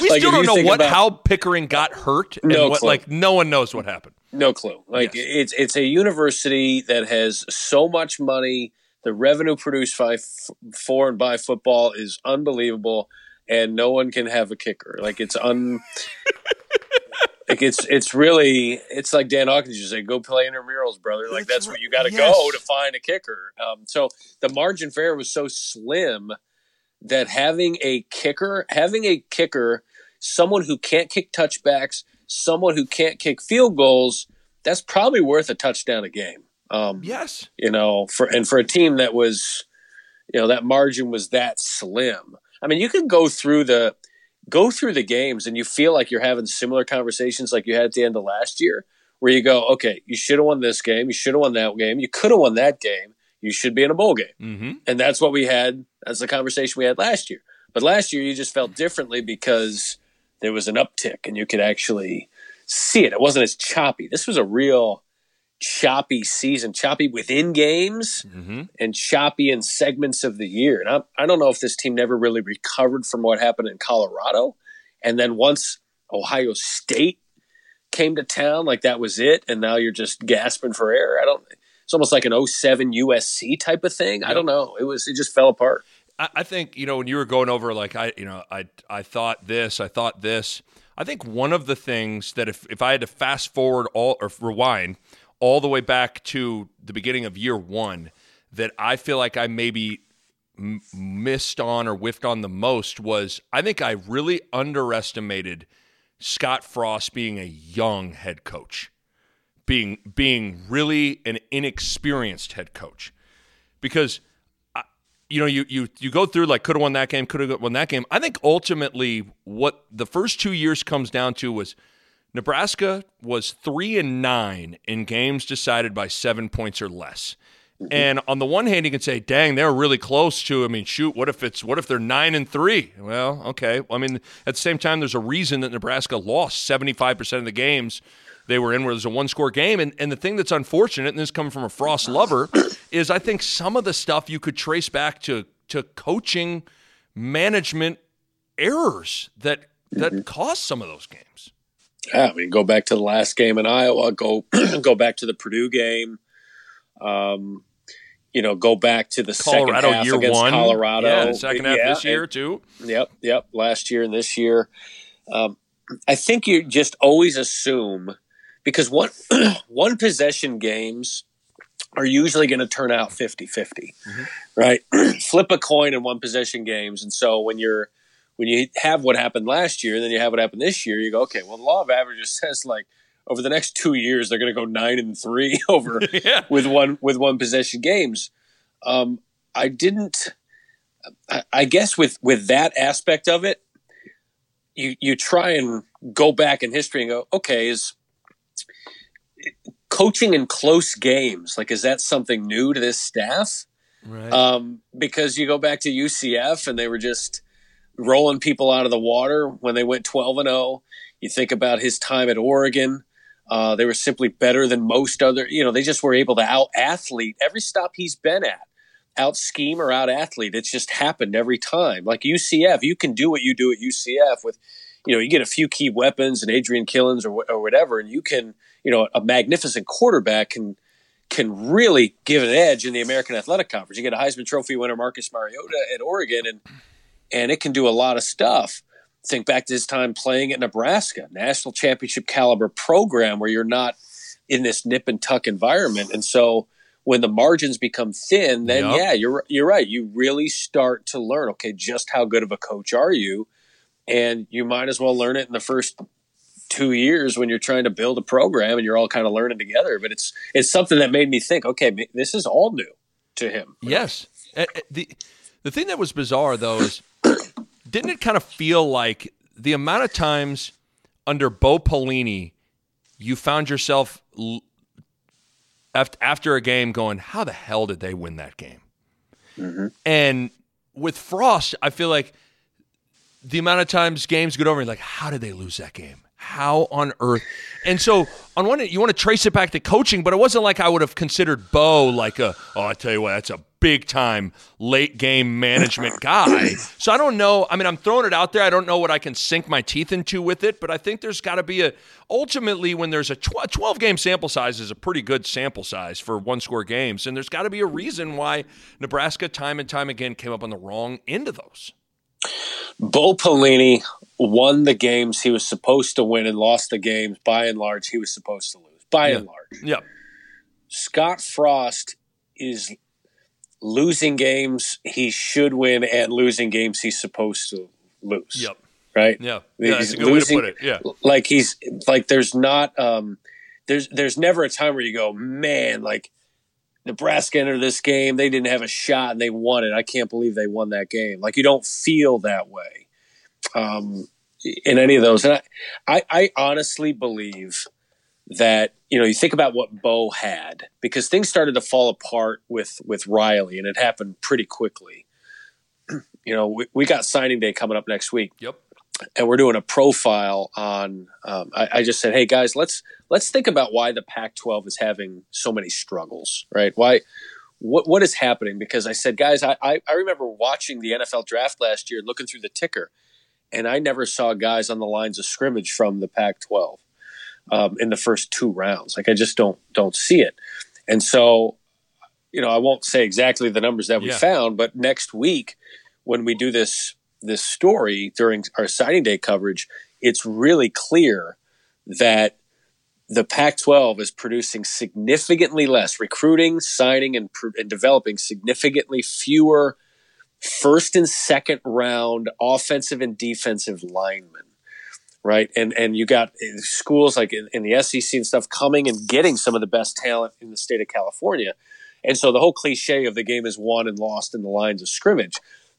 We Like, still don't know what about- how Pickering got hurt and No what clue. like no one knows what happened. no clue. Like Yes. it's it's a university that has so much money. The revenue produced by f- for and by football is unbelievable, and no one can have a kicker. Like it's un. *laughs* Like it's it's really it's like Dan Hawkins to say, "Go play intramurals, brother." Like That's that's, where you got to Yes. go to find a kicker. Um, so the margin for error was so slim that having a kicker, having a kicker, someone who can't kick touchbacks, someone who can't kick field goals, that's probably worth a touchdown a game. Um, Yes. you know, for and for a team that was, you know, that margin was that slim. I mean, you can go through the go through the games and you feel like you're having similar conversations like you had at the end of last year, where you go, okay, you should have won this game, you should have won that game, you could have won that game, you should be in a bowl game, Mm-hmm. and that's what we had. That's the conversation we had last year. But last year, you just felt differently because there was an uptick and you could actually see it. It wasn't as choppy. This was a real choppy season, choppy within games Mm-hmm. and choppy in segments of the year. And I, I don't know if this team never really recovered from what happened in Colorado. And then once Ohio State came to town, like that was it. And now you're just gasping for air. I don't, it's almost like an 07 USC type of thing. I don't know. It was, it just fell apart. I, I think you know when you were going over like I you know I I thought this I thought this I think one of the things that if if I had to fast forward all or rewind all the way back to the beginning of year one that I feel like I maybe m- missed on or whiffed on the most was I think I really underestimated Scott Frost being a young head coach being being really an inexperienced head coach because you know, you you you go through like could have won that game, could have won that game. I think ultimately what the first two years comes down to was Nebraska was three and nine in games decided by seven points or less, Mm-hmm. And on the one hand, you can say, "Dang, they're really close to." I mean, shoot, what if it's what if they're nine and three? Well, okay. I mean, at the same time, there's a reason that Nebraska lost 75 percent of the games they were in where there's a one score game. And, and the thing that's unfortunate, and this coming from a Frost lover, *coughs* is I think some of the stuff you could trace back to to coaching management errors that that mm-hmm. caused some of those games. Yeah, I mean, go back to the last game in Iowa. Go *clears throat* go back to the Purdue game. Um, you know, go back to the Colorado second half year against one. Colorado. Yeah, second half yeah, this year and, too. Yep, yep. Last year and this year. Um, I think you just always assume because one *clears throat* one possession games are usually going to turn out 50-50 mm-hmm. right *clears throat* flip a coin in one possession games and so when you're when you have what happened last year and then you have what happened this year you go okay well the law of averages *laughs* says like over the next two years they're going to go nine and three *laughs* over *laughs* yeah. with one with one possession games um, i didn't I, I guess with with that aspect of it you you try and go back in history and go okay is coaching in close games like is that something new to this staff right. um, because you go back to ucf and they were just rolling people out of the water when they went 12 and 0 you think about his time at oregon. Uh, they were simply better than most other you know they just were able to out athlete every stop he's been at. Out scheme or out athlete it's just happened every time. Like ucf you can do what you do at ucf with you know you get a few key weapons and adrian killins or, or whatever and you can you know, a magnificent quarterback can can really give an edge in the American Athletic Conference. You get a Heisman Trophy winner, Marcus Mariota at Oregon, and and it can do a lot of stuff. Think back to his time playing at Nebraska, national championship caliber program where you're not in this nip and tuck environment, and so when the margins become thin, then yep. yeah, you're you're right. You really start to learn. Okay, just how good of a coach are you? And you might as well learn it in the first two years when you're trying to build a program and you're all kind of learning together. But it's it's something that made me think, okay, this is all new to him. Yes. Eh, eh, the the thing that was bizarre though is didn't it kind of feel like the amount of times under Bo Pelini you found yourself after a game going, how the hell did they win that game? Mm-hmm. And with Frost, I feel like the amount of times games get over, like, how did they lose that game? how on earth? And so on one you want to trace it back to coaching, but it wasn't like I would have considered Bo like a oh I tell you what that's a big time late game management *coughs* guy. So I don't know. I mean, I'm throwing it out there. I don't know what I can sink my teeth into with it, but I think there's got to be a ultimately when there's a 12 game sample size is a pretty good sample size for one score games, and there's got to be a reason why Nebraska time and time again came up on the wrong end of those. Bo Pelini won the games he was supposed to win and lost the games by and large he was supposed to lose. By yeah. and large. Yep. Scott Frost is losing games he should win and losing games he's supposed to lose. Yep. Right? Yeah. yeah that's a good losing, way to put it. Yeah. Like he's like there's not um there's there's never a time where you go, man, like Nebraska entered this game, they didn't have a shot and they won it. I can't believe they won that game. Like you don't feel that way um, in any of those. And I, I, I honestly believe that you know you think about what Bo had because things started to fall apart with with Riley and it happened pretty quickly. *clears throat* you know, we, we got signing day coming up next week. Yep. And we're doing a profile on. Um, I, I just said, hey guys, let's let's think about why the Pac-12 is having so many struggles, right? Why what what is happening? Because I said, guys, I, I, I remember watching the NFL draft last year, looking through the ticker, and I never saw guys on the lines of scrimmage from the Pac-12 um, in the first two rounds. Like I just don't don't see it. And so, you know, I won't say exactly the numbers that we yeah. found, but next week when we do this this story during our signing day coverage, it's really clear that the Pac-12 is producing significantly less recruiting, signing, and, and developing significantly fewer first and second round offensive and defensive linemen right? And and you got eh, schools like in, in, the sec and stuff coming and getting some of the best talent in the state of california. And so the whole cliche of the game is won and lost in the lines of scrimmage.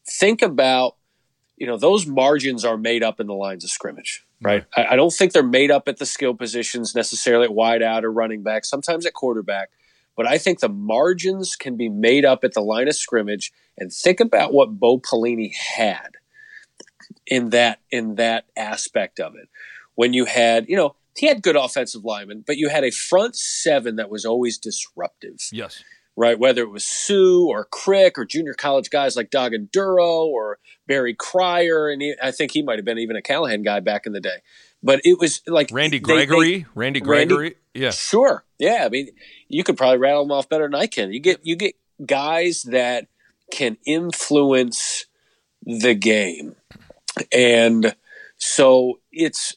Think about you know those margins are made up in the lines of scrimmage mm-hmm. right? I, I don't think they're made up at the skill positions necessarily at wide out or running back sometimes at quarterback. But I think the margins can be made up at the line of scrimmage. And think about what Bo Pelini had in that in that aspect of it. When you had, you know, he had good offensive linemen, but you had a front seven that was always disruptive. Yes. Right, whether it was Suh or Crick or junior college guys like Dog and Duro or Barry Cryer, and he, I think he might have been even a Callahan guy back in the day. But it was like Randy Gregory, they, Randy Gregory, Randy, yeah, sure, yeah. I mean, you could probably rattle them off better than I can. You get you get guys that can influence the game, and so it's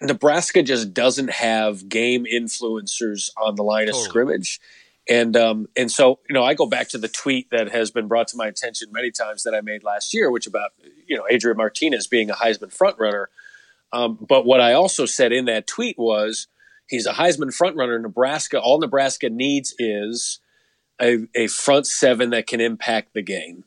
Nebraska just doesn't have game influencers on the line totally. of scrimmage. And um, and so you know, I go back to the tweet that has been brought to my attention many times that I made last year, which about you know Adrian Martinez being a Heisman frontrunner. Um, but what I also said in that tweet was he's a Heisman frontrunner. Nebraska, all Nebraska needs is a, a front seven that can impact the game,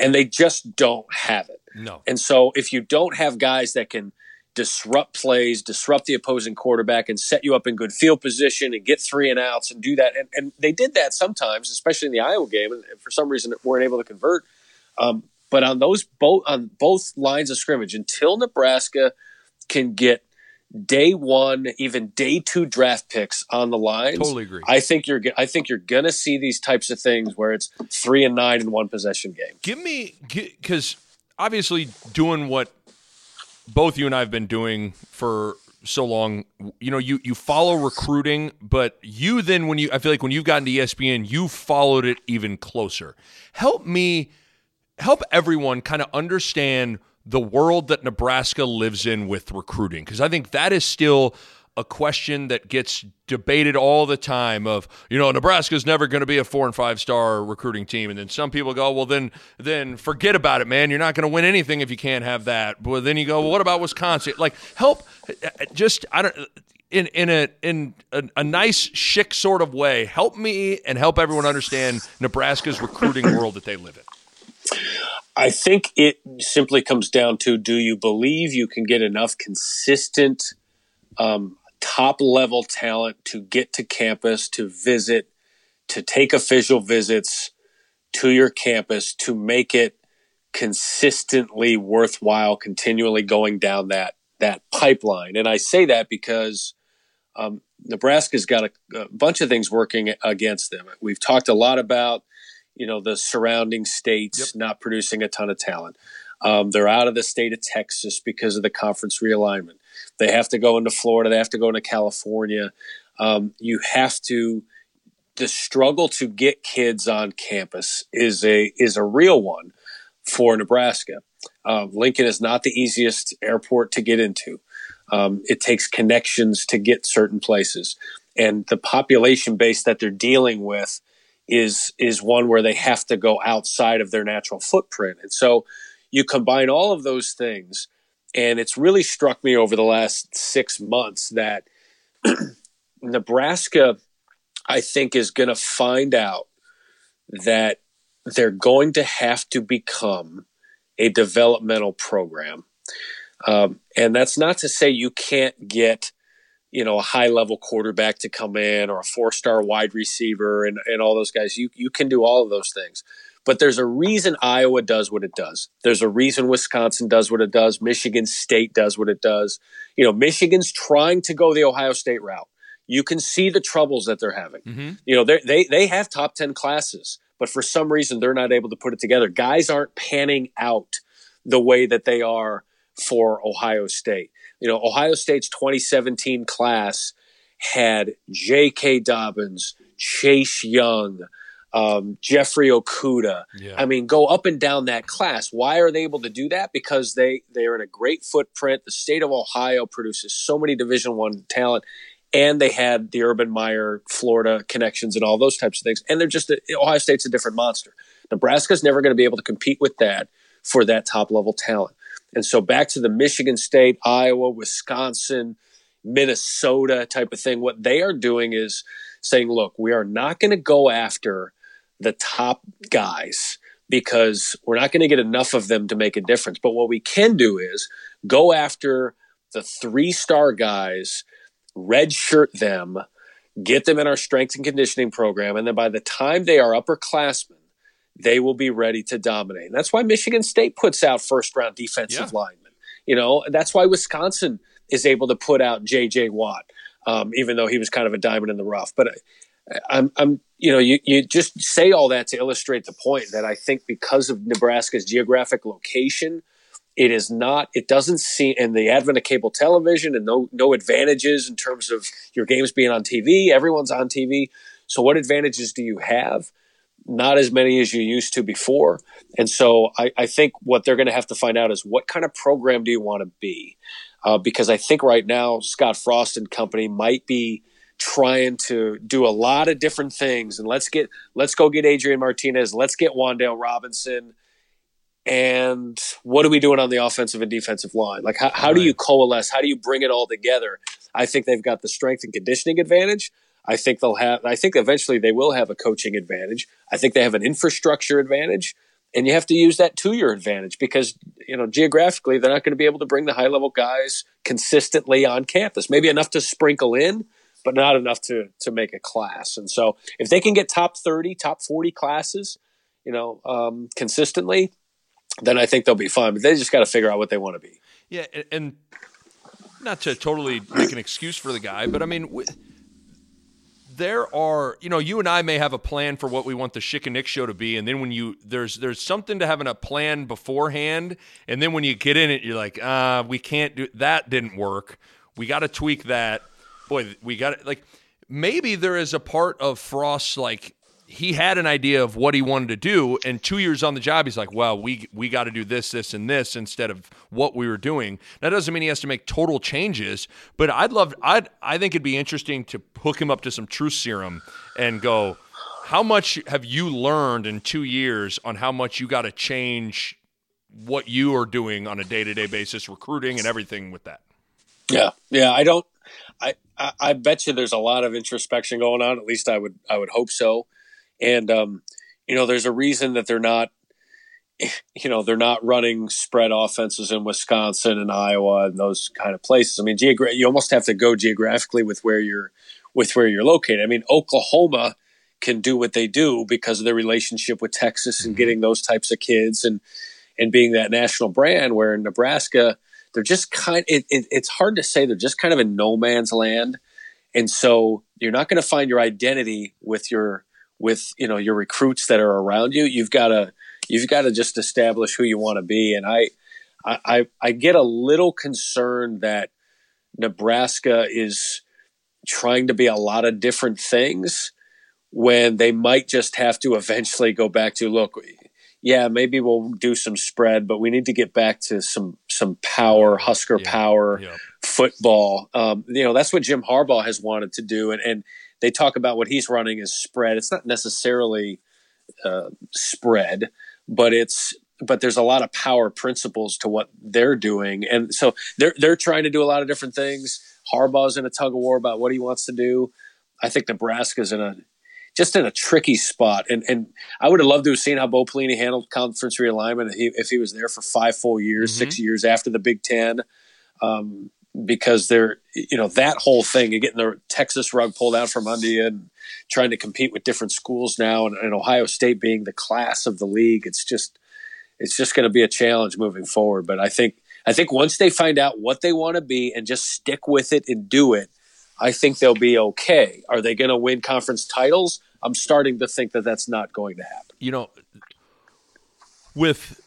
and they just don't have it. No. And so if you don't have guys that can disrupt plays, disrupt the opposing quarterback, and set you up in good field position and get three and outs and do that. And, and they did that sometimes, especially in the Iowa game, and for some reason weren't able to convert. Um, but on those both on both lines of scrimmage, until Nebraska can get day one, even day two draft picks on the lines. Totally agree. I think you're I think you're gonna see these types of things where it's three and nine in one possession game. Give me because obviously doing what both you and I have been doing for so long. You know, you you follow recruiting, but you then when you I feel like when you've gotten to ESPN, you followed it even closer. Help me help everyone kind of understand the world that Nebraska lives in with recruiting? Because I think that is still a question that gets debated all the time of you know Nebraska's never going to be a four and five star recruiting team. And then some people go well then then forget about it man. You're not going to win anything if you can't have that. But then you go well what about Wisconsin? Like help just I don't in in a in a, a nice chic sort of way help me and help everyone understand Nebraska's recruiting world that they live in I think it simply comes down to do you believe you can get enough consistent um, top level talent to get to campus, to visit, to take official visits to your campus, to make it consistently worthwhile, continually going down that that pipeline. And I say that because um, Nebraska's got a, a, bunch of things working against them. We've talked a lot about you know the surrounding states yep. not producing a ton of talent. Um, they're out of the state of Texas because of the conference realignment. They have to go into Florida. They have to go into California. Um, you have to. The struggle to get kids on campus is a is a real one for Nebraska. Um, Lincoln is not the easiest airport to get into. Um, it takes connections to get certain places, and the population base that they're dealing with is is one where they have to go outside of their natural footprint. And so you combine all of those things and it's really struck me over the last six months that *clears throat* Nebraska, I think, is going to find out that they're going to have to become a developmental program. Um, and that's not to say you can't get, you know, a high level quarterback to come in or a four star wide receiver and, and all those guys. You, you can do all of those things. But there's a reason Iowa does what it does. There's a reason Wisconsin does what it does. Michigan State does what it does. You know, Michigan's trying to go the Ohio State route. You can see the troubles that they're having. Mm-hmm. You know, they they have top ten classes, but for some reason they're not able to put it together. Guys aren't panning out the way that they are for Ohio State. You know, Ohio State's 2017 class had J.K. Dobbins, Chase Young, um, Jeffrey Okudah. Yeah. I mean, go up and down that class. Why are they able to do that? Because they they are in a great footprint. The state of Ohio produces so many Division One talent, and they had the Urban Meyer, Florida connections, and all those types of things. And they're just a, Ohio State's a different monster. Nebraska's never going to be able to compete with that for that top level talent. And so back to the Michigan State, Iowa, Wisconsin, Minnesota type of thing. What they are doing is saying, look, we are not going to go after the top guys because we're not going to get enough of them to make a difference. But what we can do is go after the three star guys, redshirt them, get them in our strength and conditioning program, and then by the time they are upperclassmen, they will be ready to dominate. And that's why Michigan State puts out first round defensive yeah. linemen. You know, that's why Wisconsin is able to put out J.J. Watt, um, even though he was kind of a diamond in the rough. But I, I'm, I'm, you know, you, you just say all that to illustrate the point that I think because of Nebraska's geographic location, it is not, it doesn't seem, and the advent of cable television and no, no advantages in terms of your games being on TV, everyone's on TV. So what advantages do you have? Not as many as you used to before. And so I, I think what they're going to have to find out is what kind of program do you want to be? Uh, because I think right now Scott Frost and company might be trying to do a lot of different things. And let's get let's go get Adrian Martinez. Let's get Wan'Dale Robinson. And what are we doing on the offensive and defensive line? Like, how, how right. do you coalesce? How do you bring it all together? I think they've got the strength and conditioning advantage. I think they'll have, I think eventually they will have a coaching advantage. I think they have an infrastructure advantage and you have to use that to your advantage because you know geographically they're not going to be able to bring the high level guys consistently on campus. Maybe enough to sprinkle in but not enough to to make a class. And so if they can get top 30 top 40 classes you know um, consistently then i think they'll be fine but they just got to figure out what they want to be. Yeah and not to totally make an excuse for the guy but i mean there are, you know, you and I may have a plan for what we want the Schick and Nick show to be, and then when you there's there's something to having a plan beforehand, and then when you get in it, you're like, uh, we can't do that. Didn't work. We got to tweak that. Boy, we got like maybe there is a part of Frost like he had an idea of what he wanted to do, and two years on the job, he's like, "Well, we we got to do this, this, and this instead of what we were doing." That doesn't mean he has to make total changes, but I'd love, I'd, I think it'd be interesting to hook him up to some truth serum and go, "How much have you learned in two years on how much you got to change what you are doing on a day to day basis, recruiting and everything with that?" Yeah, yeah, I don't. I, I I bet you there's a lot of introspection going on. At least I would I would hope so. And um, you know, there's a reason that they're not, *laughs* you know, they're not running spread offenses in Wisconsin and Iowa and those kind of places. I mean, geogra- you almost have to go geographically with where you're with where you're located. I mean, Oklahoma can do what they do because of their relationship with Texas and mm-hmm. getting those types of kids and and being that national brand. Where in Nebraska, they're just kind. It, it, it's hard to say. They're just kind of in no man's land, and so you're not going to find your identity with your with you know your recruits that are around you. You've got to you've got to just establish who you want to be. And I, I I get a little concerned that Nebraska is trying to be a lot of different things when they might just have to eventually go back to look yeah maybe we'll do some spread but we need to get back to some some power husker yeah, power yeah. football um, you know that's what jim harbaugh has wanted to do and, and they talk about what he's running as spread. It's not necessarily uh, spread, but it's but there's a lot of power principles to what they're doing, and so they're they're trying to do a lot of different things. Harbaugh's in a tug of war about what he wants to do. I think Nebraska's in a just in a tricky spot, and and I would have loved to have seen how Bo Pelini handled conference realignment if he, if he was there for five full years, mm-hmm. six years after the Big Ten. Um, because they're you know that whole thing and getting the Texas rug pulled out from under you and trying to compete with different schools now and, and Ohio State being the class of the league it's just it's just going to be a challenge moving forward. But I think I think once they find out what they want to be and just stick with it and do it I think they'll be okay. Are they going to win conference titles? I'm starting to think that that's not going to happen. You know with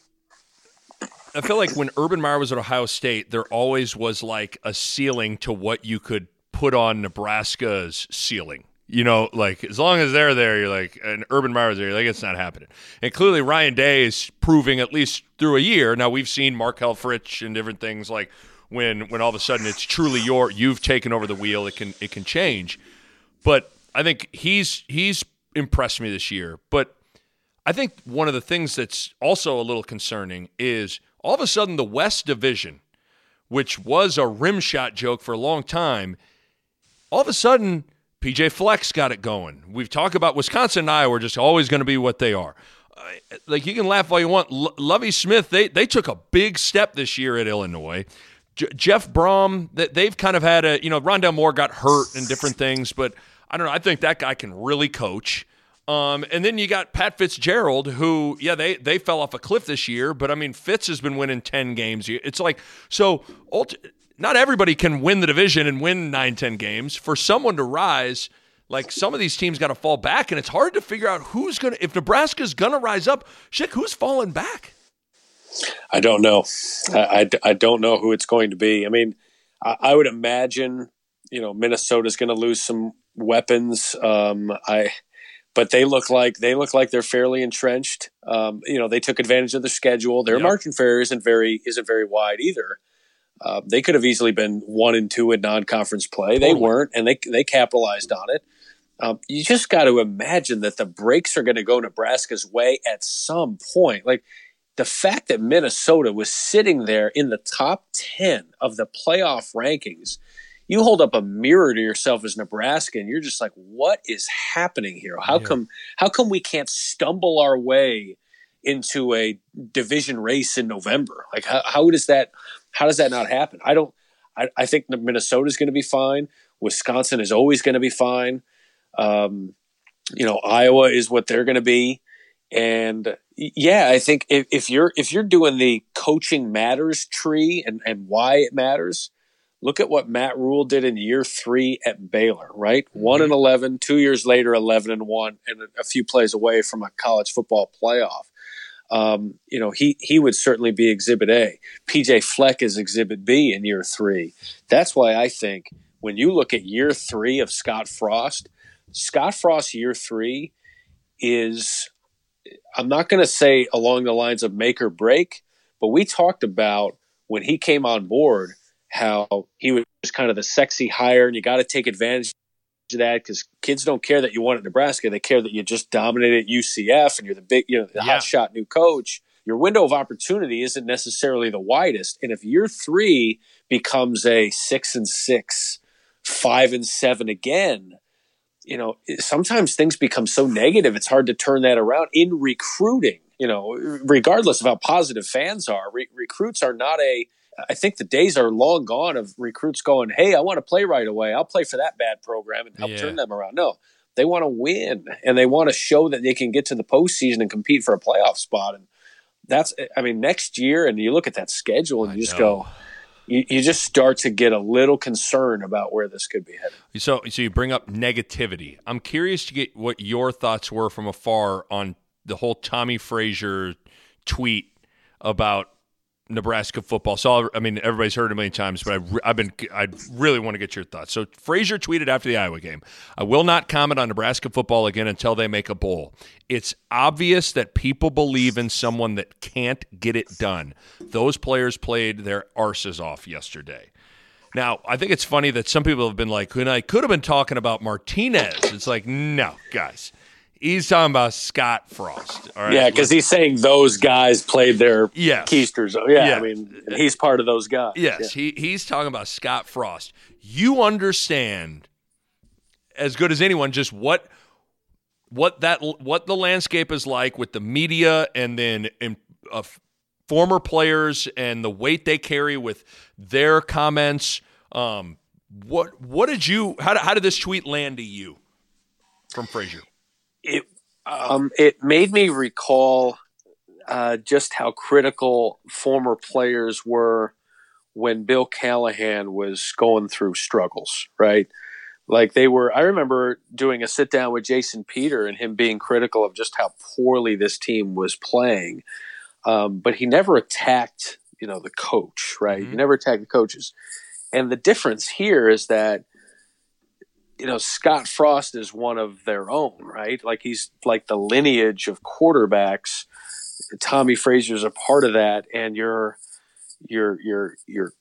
I feel like when Urban Meyer was at Ohio State, there always was like a ceiling to what you could put on Nebraska's ceiling. You know, like as long as they're there, you're like, and Urban Meyer's there, like, it's not happening. And clearly, Ryan Day is proving at least through a year. Now we've seen Markel Fritsch and different things like when when all of a sudden it's truly your you've taken over the wheel. It can it can change, but I think he's he's impressed me this year. But I think one of the things that's also a little concerning is all of a sudden the West Division, which was a rim shot joke for a long time, all of a sudden PJ Fleck got it going. We've talked about Wisconsin and Iowa are just always going to be what they are. Uh, like you can laugh all you want. L- Lovie Smith, they they took a big step this year at Illinois. J- Jeff Brohm, that they've kind of had a you know Rondale Moore got hurt and different things, but I don't know. I think that guy can really coach. Um, and then you got Pat Fitzgerald, who, yeah, they they fell off a cliff this year, but I mean, Fitz has been winning ten games. It's like so. Not everybody can win the division and win nine, ten games. For someone to rise, like some of these teams got to fall back, and it's hard to figure out who's gonna. If Nebraska's gonna rise up, shit, who's falling back? I don't know. I, I, I don't know who it's going to be. I mean, I, I would imagine you know Minnesota's going to lose some weapons. Um, I but they look like they look like they're fairly entrenched. Um, you know, they took advantage of the schedule. Their yep. margin fair isn't very isn't very wide either. Uh, they could have easily been one and two in non-conference play. Totally. They weren't, and they they capitalized on it. Um, you just got to imagine that the breaks are going to go Nebraska's way at some point. Like the fact that Minnesota was sitting there in the top ten of the playoff rankings you hold up a mirror to yourself as Nebraska and you're just like, what is happening here? How yeah. come how come we can't stumble our way into a division race in November? Like how, how does that how does that not happen? I don't I, I think Minnesota is going to be fine. Wisconsin is always going to be fine. Um, you know, Iowa is what they're going to be. And yeah, I think if, if you're if you're doing the coaching matters tree and, and why it matters, Look at what Matt Rhule did in year three at Baylor, right? Mm-hmm. One and 11, two years later, 11 and one, and a few plays away from a college football playoff. Um, you know, he, he would certainly be exhibit A. PJ Fleck is exhibit B in year three. That's why I think when you look at year three of Scott Frost, Scott Frost year three is, I'm not going to say along the lines of make or break, but we talked about when he came on board how he was kind of the sexy hire, and you got to take advantage of that because kids don't care that you won at Nebraska; they care that you just dominated UCF and you're the big, you know, the yeah. hot shot new coach. Your window of opportunity isn't necessarily the widest, and if year three becomes a six and six, five and seven again, you know, sometimes things become so negative it's hard to turn that around in recruiting. You know, regardless of how positive fans are, re- recruits are not a I think the days are long gone of recruits going, "Hey, I want to play right away. I'll play for that bad program and help yeah. turn them around." No, they want to win and they want to show that they can get to the postseason and compete for a playoff spot. And that's, I mean, next year, and you look at that schedule and I you just know. go, you, you just start to get a little concerned about where this could be headed. So, so you bring up negativity. I'm curious to get what your thoughts were from afar on the whole Tommie Frazier tweet about Nebraska football. So I mean, everybody's heard it a million times, but I've, I've been I really want to get your thoughts. So Frazier tweeted after the Iowa game, "I will not comment on Nebraska football again until they make a bowl. It's obvious that people believe in someone that can't get it done. Those players played their arses off yesterday." Now, I think it's funny that some people have been like, "When I could have been talking about Martinez." It's like, no, guys he's talking about Scott Frost. All right? Yeah, because he's saying those guys played their yes. keisters. Yeah, yeah, I mean, he's part of those guys. Yes, yeah. he, he's talking about Scott Frost. You understand as good as anyone just what what that what the landscape is like with the media and then in, uh, former players and the weight they carry with their comments. Um, what what did you how, how did this tweet land to you from Frazier? It um, it made me recall uh, just how critical former players were when Bill Callahan was going through struggles, right? Like they were, I remember doing a sit down with Jason Peter and him being critical of just how poorly this team was playing. Um, but he never attacked, you know, the coach, right? Mm-hmm. He never attacked the coaches. And the difference here is that you know, Scott Frost is one of their own, right? Like he's like the lineage of quarterbacks. Tommie Frazier is a part of that, and you're you're you're you're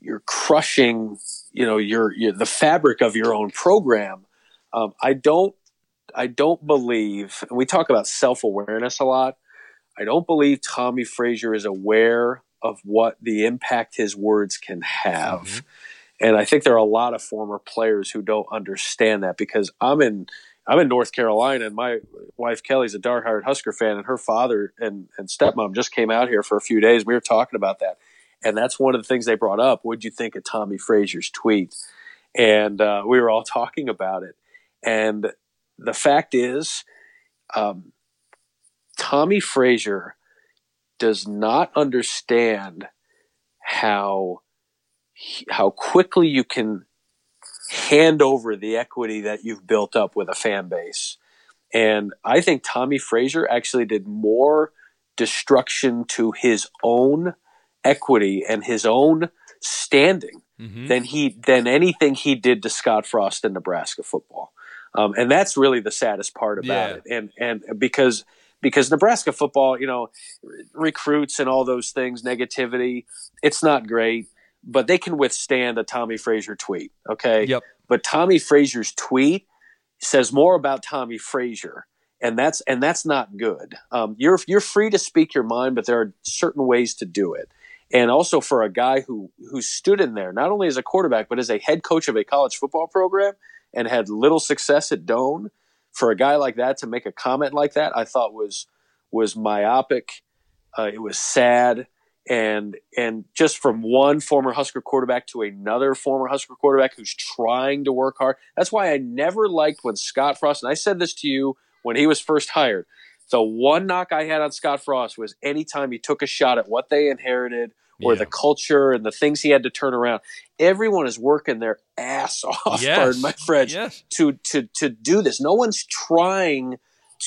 you're crushing, you know, your the fabric of your own program. Um, I don't I don't believe, and we talk about self awareness a lot. I don't believe Tommy Frazier is aware of what the impact his words can have. Mm-hmm. And I think there are a lot of former players who don't understand that because I'm in I'm in North Carolina and my wife Kelly's a diehard Husker fan and her father and, and stepmom just came out here for a few days. We were talking about that. And that's one of the things they brought up. What'd you think of Tommie Frazier's tweet? And uh, we were all *laughs* talking about it. And the fact is, um, Tommie Frazier does not understand how how quickly you can hand over the equity that you've built up with a fan base. And I think Tommie Frazier actually did more destruction to his own equity and his own standing mm-hmm. than he than anything he did to Scott Frost in Nebraska football. Um, and that's really the saddest part about yeah. it. And and because because Nebraska football, you know, recruits and all those things, negativity, it's not great, but they can withstand a Tommie Frazier tweet. Okay. Yep. But Tommie Frazier's tweet says more about Tommie Frazier. And that's and that's not good. Um, you're you're free to speak your mind, but there are certain ways to do it. And also for a guy who who stood in there not only as a quarterback but as a head coach of a college football program and had little success at Doane, for a guy like that to make a comment like that, I thought was was myopic. Uh, it was sad, and and just from one former Husker quarterback to another former Husker quarterback who's trying to work hard. That's why I never liked when Scott Frost. And I said this to you when he was first hired. The one knock I had on Scott Frost was anytime he took a shot at what they inherited or yeah. the culture and the things he had to turn around. Everyone is working their ass *laughs* off, yes. pardon my French, yes. to to to do this. No one's trying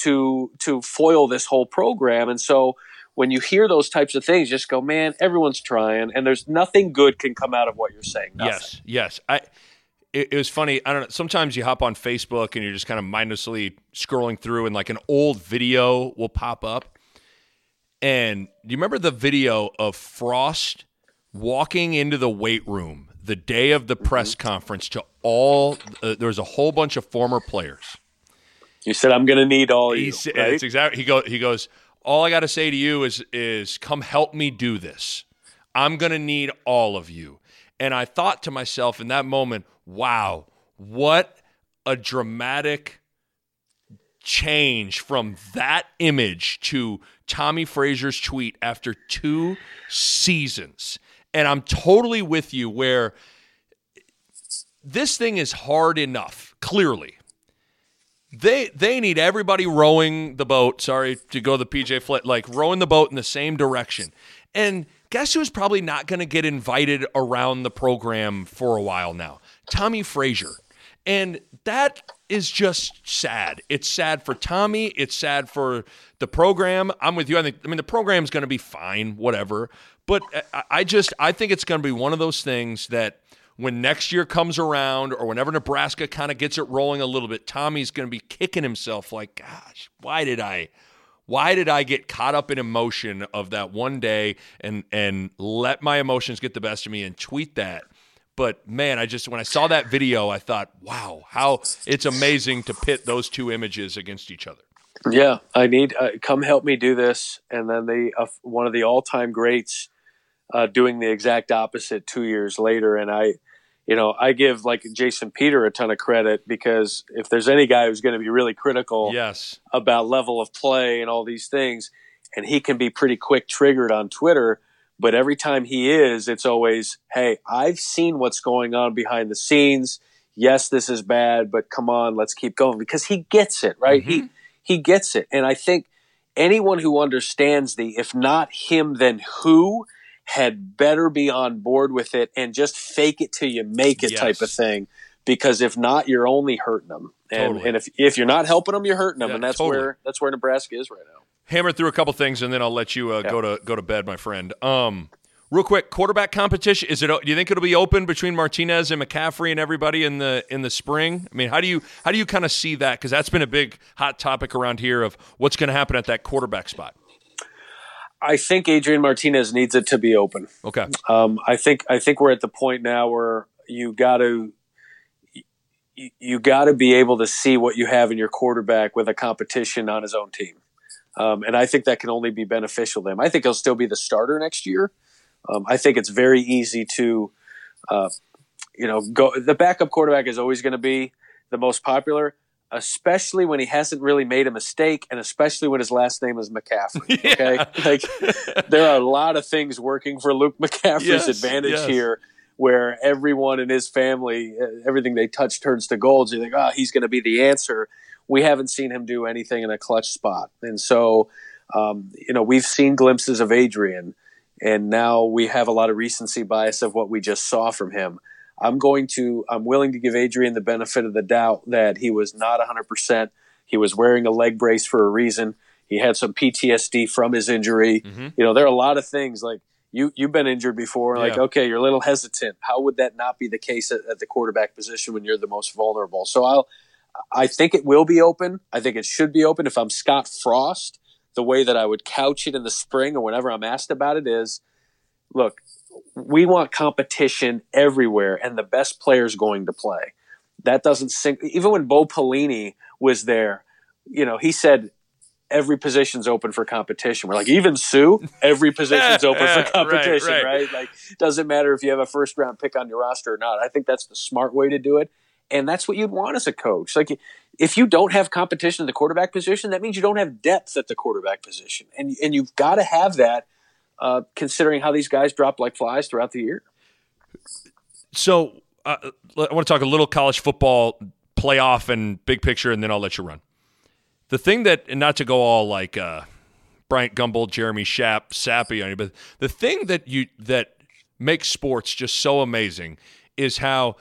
to to foil this whole program, and so when you hear those types of things, just go, man, everyone's trying, and there's nothing good can come out of what you're saying. Nothing. Yes, yes, I. It, it was funny. I don't know. Sometimes you hop on Facebook and you're just kind of mindlessly scrolling through, and like an old video will pop up, and do you remember the video of Frost walking into the weight room the day of the mm-hmm. press conference to all? Uh, there was a whole bunch of former players. You said I'm going to need all you. Right? It's exactly. He goes. He goes. All I got to say to you is is come help me do this. I'm going to need all of you. And I thought to myself in that moment, wow, what a dramatic change from that image to Tommie Frazier's tweet after two seasons. And I'm totally with you where this thing is hard enough, clearly. They they need everybody rowing the boat, sorry to go the PJ Fleck, like rowing the boat in the same direction. And guess who's probably not going to get invited around the program for a while now? Tommie Frazier. And that is just sad. It's sad for Tommie. It's sad for the program. I'm with you. I think. I mean, the program's going to be fine, whatever. But uh, I just I think it's going to be one of those things that when next year comes around, or whenever Nebraska kind of gets it rolling a little bit, Tommie's going to be kicking himself like, gosh, why did I? Why did I get caught up in emotion of that one day and and let my emotions get the best of me and tweet that? But man, I just when I saw that video, I thought, wow, how it's amazing to pit those two images against each other. Yeah, I need uh, come help me do this, and then the uh, one of the all time greats uh, doing the exact opposite two years later, and I. You know, I give like Jason Peter a ton of credit because if there's any guy who's going to be really critical yes. about level of play and all these things, and he can be pretty quick triggered on Twitter, but every time he is, it's always, hey, I've seen what's going on behind the scenes. Yes, this is bad, but come on, let's keep going because he gets it, right? Mm-hmm. He he gets it. And I think anyone who understands the if not him then who had better be on board with it and just fake it till you make it yes. type of thing because if not you're only hurting them and, totally. and if, if you're not helping them you're hurting them yeah, and that's totally. where that's where nebraska is right now hammer through a couple things, and then I'll let you uh, yeah. go to go to bed, my friend. Um, real quick, quarterback competition is it? Do you think it'll be open between Martinez and McCaffrey and everybody in the in the spring? I mean, how do you how do you kind of see that? Because that's been a big hot topic around here of what's going to happen at that quarterback spot. I think Adrian Martinez needs it to be open. Okay. Um, I think I think we're at the point now where you got to you got to be able to see what you have in your quarterback with a competition on his own team. Um, and I think that can only be beneficial to them. I think he'll still be the starter next year. Um, I think it's very easy to, uh, you know, go. The backup quarterback is always going to be the most popular, especially when he hasn't really made a mistake, and especially when his last name is McCaffrey. *laughs* Okay, like there are a lot of things working for Luke McCaffrey's yes, advantage yes. here where everyone in his family, uh, everything they touch turns to gold. So you think, oh, he's going to be the answer. We haven't seen him do anything in a clutch spot, and so um, you know we've seen glimpses of Adrian, and now we have a lot of recency bias of what we just saw from him. I'm going to, I'm willing to give Adrian the benefit of the doubt that he was not 100%. He was wearing a leg brace for a reason. He had some PTSD from his injury. Mm-hmm. You know, there are a lot of things like you you've been injured before. Like, yeah. okay, you're a little hesitant. How would that not be the case at, at, the quarterback position when you're the most vulnerable? So I'll I think it will be open. I think it should be open. If I'm Scott Frost, the way that I would couch it in the spring or whenever I'm asked about it is, look, we want competition everywhere, and the best players going to play. That doesn't sink. Even when Bo Pelini was there, you know, he said every position's open for competition. We're like, even Suh, every position's open for *laughs* competition, right, right. right? Like, doesn't matter if you have a first round pick on your roster or not. I think that's the smart way to do it. And that's what you'd want as a coach. Like, if you don't have competition at the quarterback position, that means you don't have depth at the quarterback position. And, and you've got to have that uh, considering how these guys drop like flies throughout the year. So uh, I want to talk a little college football playoff and big picture, and then I'll let you run. The thing that, and not to go all like uh, Bryant Gumbel, Jeremy Schaap, sappy on you, but the thing that you that makes sports just so amazing is how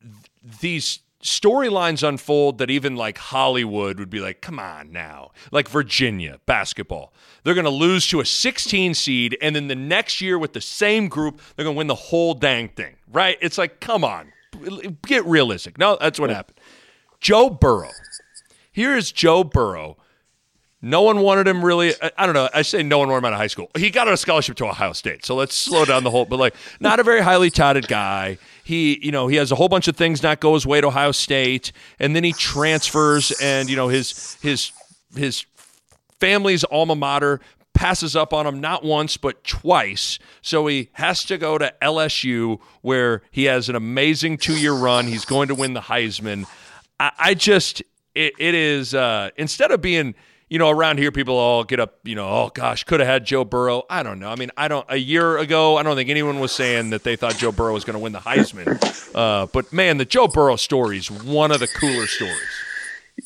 th- these storylines unfold that even like Hollywood would be like, come on now. Like Virginia basketball. They're going to lose to a 16 seed, and then the next year with the same group, they're going to win the whole dang thing, right? It's like, come on, get realistic. No, that's what happened. Joe Burrow. Here is Joe Burrow no one wanted him really. I don't know. I say no one wanted him out of high school. He got a scholarship to Ohio State. So let's slow down the whole. But like, not a very highly touted guy. He, you know, he has a whole bunch of things not go his way at Ohio State, and then he transfers, and you know his his his family's alma mater passes up on him not once but twice. So he has to go to LSU where he has an amazing two year run. He's going to win the Heisman. I, I just it, it is uh, instead of being you know, around here, people all get up, you know, oh gosh, could have had Joe Burrow. I don't know. I mean, I don't, a year ago, I don't think anyone was saying that they thought Joe Burrow was going to win the Heisman. Uh, but man, the Joe Burrow story is one of the cooler stories.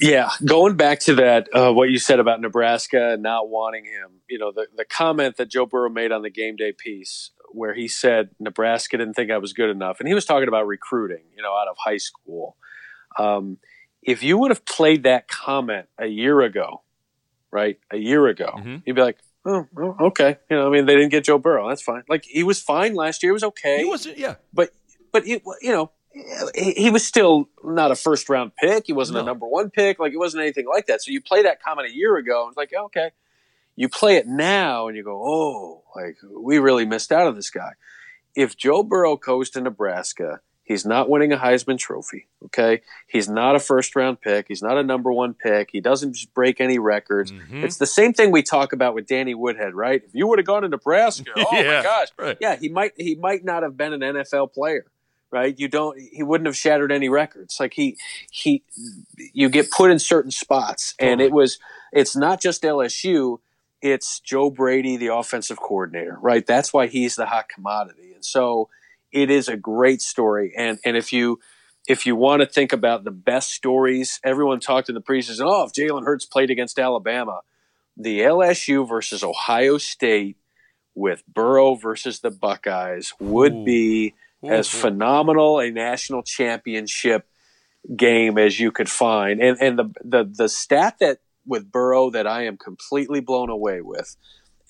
Yeah, going back to that, uh, what you said about Nebraska not wanting him, you know, the, the comment that Joe Burrow made on the game day piece where he said Nebraska didn't think I was good enough. And he was talking about recruiting, you know, out of high school. Um, if you would have played that comment a year ago, right, a year ago, mm-hmm. you'd be like, oh, okay. You know, I mean, they didn't get Joe Burrow. That's fine. Like he was fine last year. He was okay. He was, yeah. But but it, you know, he, he, was still not a first round pick. He wasn't no. a number one pick. Like it wasn't anything like that. So you play that comment a year ago, and it's like, okay. You play it now, and you go, oh, like we really missed out on this guy. If Joe Burrow goes to Nebraska He's not winning a Heisman Trophy. Okay, he's not a first round pick. He's not a number one pick. He doesn't break any records. Mm-hmm. It's the same thing we talk about with Danny Woodhead, right? If you would have gone to Nebraska, *laughs* oh yeah, my gosh, right. yeah, he might he might not have been an NFL player, right? You don't he wouldn't have shattered any records. Like he he you get put in certain spots, totally. and it was it's not just LSU. It's Joe Brady, the offensive coordinator, right? That's why he's the hot commodity, and so it is a great story. And and if you if you want to think about the best stories, everyone talked in the preseason. Oh, if Jalen Hurts played against Alabama, the LSU versus Ohio State with Burrow versus the Buckeyes would Ooh. be Ooh. as phenomenal a national championship game as you could find. And and the the the stat that with Burrow that I am completely blown away with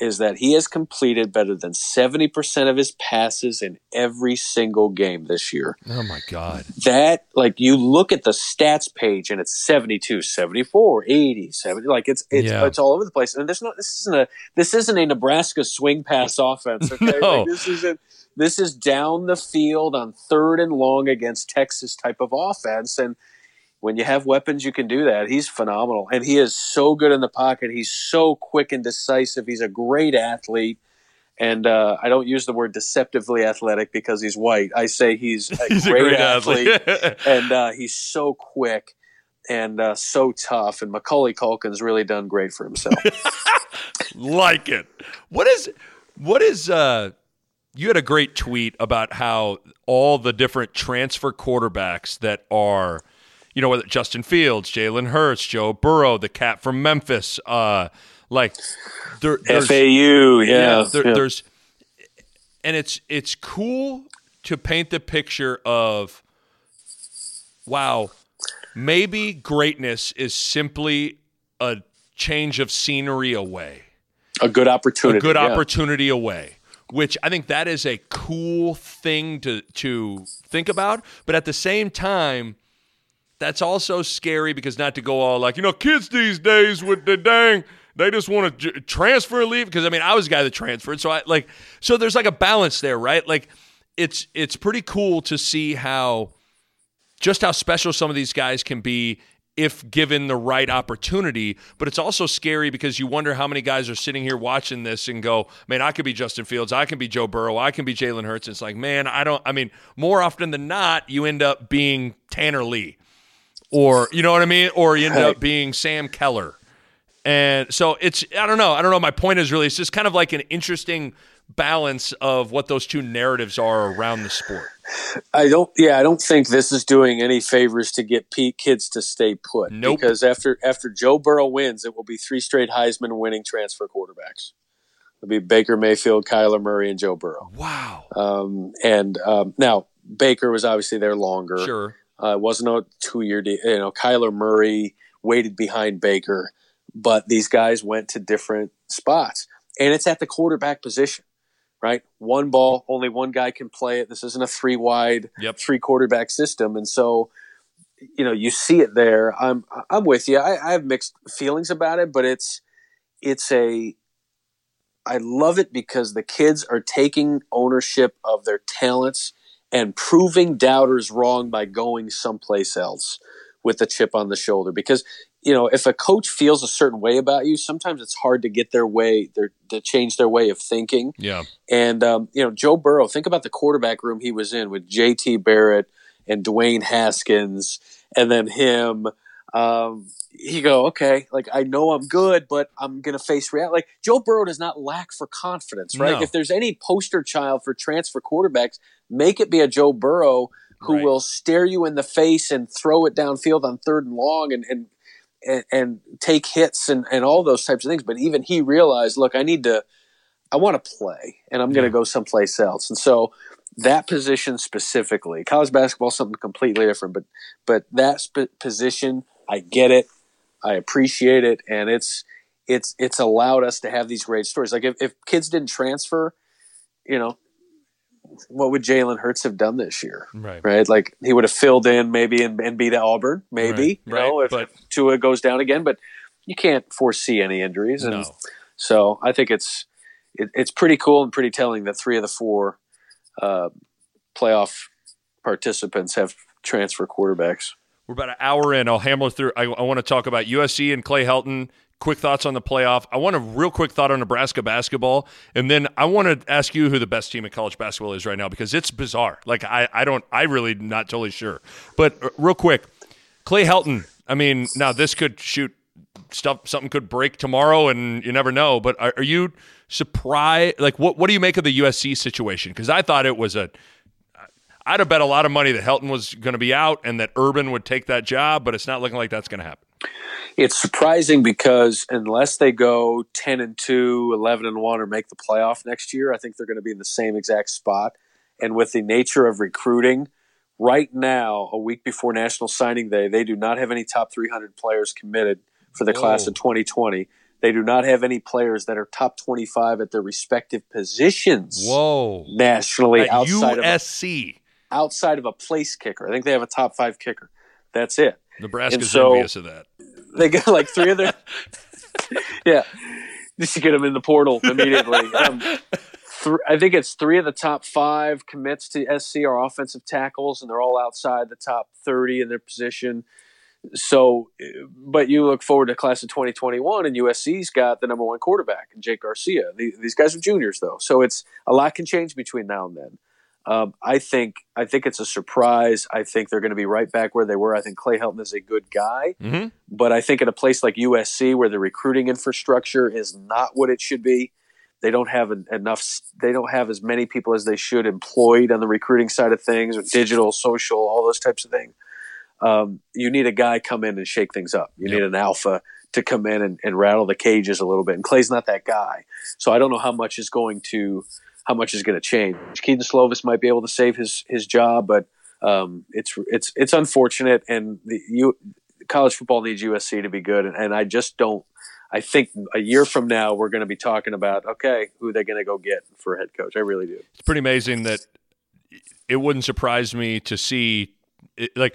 is that he has completed better than 70% of his passes in every single game this year. Oh my God. That, like, you look at the stats page and it's 72, 74, 80, 70. Like, it's, it's, yeah. it's all over the place. And there's no, this isn't a, this isn't a Nebraska swing pass *laughs* offense. Okay. no. Like, this isn't, this is down the field on third and long against Texas type of offense. And, when you have weapons, you can do that. He's phenomenal, and he is so good in the pocket. He's so quick and decisive. He's a great athlete, and uh, I don't use the word deceptively athletic because he's white. I say he's a, *laughs* he's great, a great, athlete, athlete. *laughs* and uh, he's so quick and uh, so tough. And Macaulay Culkin's really done great for himself. *laughs* like it. What is what is uh you had a great tweet about how all the different transfer quarterbacks that are, you know, whether Justin Fields, Jalen Hurts, Joe Burrow, the cat from Memphis, uh, like there, FAU, yeah, yeah, there, yeah, there's, and it's it's cool to paint the picture of, wow, maybe greatness is simply a change of scenery away, a good opportunity, a good yeah. opportunity away which I think that is a cool thing to to think about. But at the same time, that's also scary because not to go all like you know kids these days with the dang they just want to j- transfer leave because I mean I was a guy that transferred so I like so there's like a balance there right like it's it's pretty cool to see how just how special some of these guys can be if given the right opportunity. But it's also scary because you wonder how many guys are sitting here watching this and go, man, I could be Justin Fields, I can be Joe Burrow, I can be Jalen Hurts. It's like, man, I don't, I mean, more often than not, you end up being Tanner Lee or, you know what I mean? Or you end right. up being Sam Keller. And so it's, I don't know. I don't know. My point is really, it's just kind of like an interesting balance of what those two narratives are around the sport. I don't. Yeah, I don't think this is doing any favors to get Pete kids to stay put. Nope. Because after after Joe Burrow wins, it will be three straight Heisman winning transfer quarterbacks. It'll be Baker Mayfield, Kyler Murray, and Joe Burrow. Wow. Um, and um, now Baker was obviously there longer. Sure. Uh, it wasn't a two year deal. You know, Kyler Murray waited behind Baker, but these guys went to different spots, and it's at the quarterback position right? One ball, only one guy can play it. This isn't a three wide, yep. three quarterback system, and so you know you see it there. I'm I'm with you. I, I have mixed feelings about it, but it's it's a I love it because the kids are taking ownership of their talents and proving doubters wrong by going someplace else with a chip on the shoulder. Because you know, if a coach feels a certain way about you, sometimes it's hard to get their way, their to change their way of thinking. Yeah. And um, you know, Joe Burrow, think about the quarterback room he was in with J.T. Barrett and Dwayne Haskins, and then him. Um, he go, okay, like I know I'm good, but I'm gonna face reality. Like Joe Burrow does not lack for confidence, right? No. If there's any poster child for transfer quarterbacks, make it be a Joe Burrow who Right. will stare you in the face and throw it downfield on third and long and, and and, and take hits and, and all those types of things. But even he realized, look, I need to, I want to play and I'm going to go someplace else. And so that position specifically, college basketball something completely different, but, but that sp- position, I get it. I appreciate it. And it's, it's, it's allowed us to have these great stories. Like if, if kids didn't transfer, you know, what would Jalen Hurts have done this year? Right. Right. Like he would have filled in maybe and, and beat Auburn, maybe, Right, you know, right, if but- Tua goes down again, but you can't foresee any injuries. And No. so I think it's, it, it's pretty cool and pretty telling that three of the four uh, playoff participants have transfer quarterbacks. We're about an hour in. I'll hammer through. I, I want to talk about USC and Clay Helton. Quick thoughts on the playoff. I want a real quick thought on Nebraska basketball, and then I want to ask you who the best team in college basketball is right now because it's bizarre. Like I, I don't, I really not totally sure. But uh, real quick, Clay Helton. I mean, now this could shoot stuff. Something could break tomorrow, and you never know. But are, are you surprised? Like, what what do you make of the USC situation? Because I thought it was a I'd have bet a lot of money that Helton was going to be out and that Urban would take that job, but it's not looking like that's going to happen. It's surprising because unless they go 10 and 2, 11 and 1 or make the playoff next year, I think they're going to be in the same exact spot. And with the nature of recruiting, right now, a week before National Signing Day, they do not have any top 300 players committed for the class of 2020. They do not have any players that are top 25 at their respective positions Whoa. nationally At outside of, USC. Outside of a place kicker. I think they have a top five kicker. That's it. Nebraska's so- envious of that. They got like three of their. *laughs* yeah, just to get them in the portal immediately. *laughs* Um, th- I think it's three of the top five commits to SC are offensive tackles, and they're all outside the top thirty in their position. So, but you look forward to class of 2021, and USC's got the number one quarterback, Jake Garcia. The- These guys are juniors, though, so it's a lot can change between now and then. Um, I think I think it's a surprise. I think they're going to be right back where they were. I think Clay Helton is a good guy, hmm but I think at a place like USC where the recruiting infrastructure is not what it should be, they don't have enough. They don't have as many people as they should employed on the recruiting side of things, or digital, social, all those types of things. Um, you need a guy come in and shake things up. You yep. need an alpha to come in and, and, rattle the cages a little bit. And Clay's not that guy, so I don't know how much is going to how much is going to change. Kedon Slovis might be able to save his his job, but um, it's it's it's unfortunate. And the you college football needs USC to be good, and, and I just don't I think a year from now we're going to be talking about okay, who are they going to go get for head coach? I really do. It's pretty amazing that it wouldn't surprise me to see it, like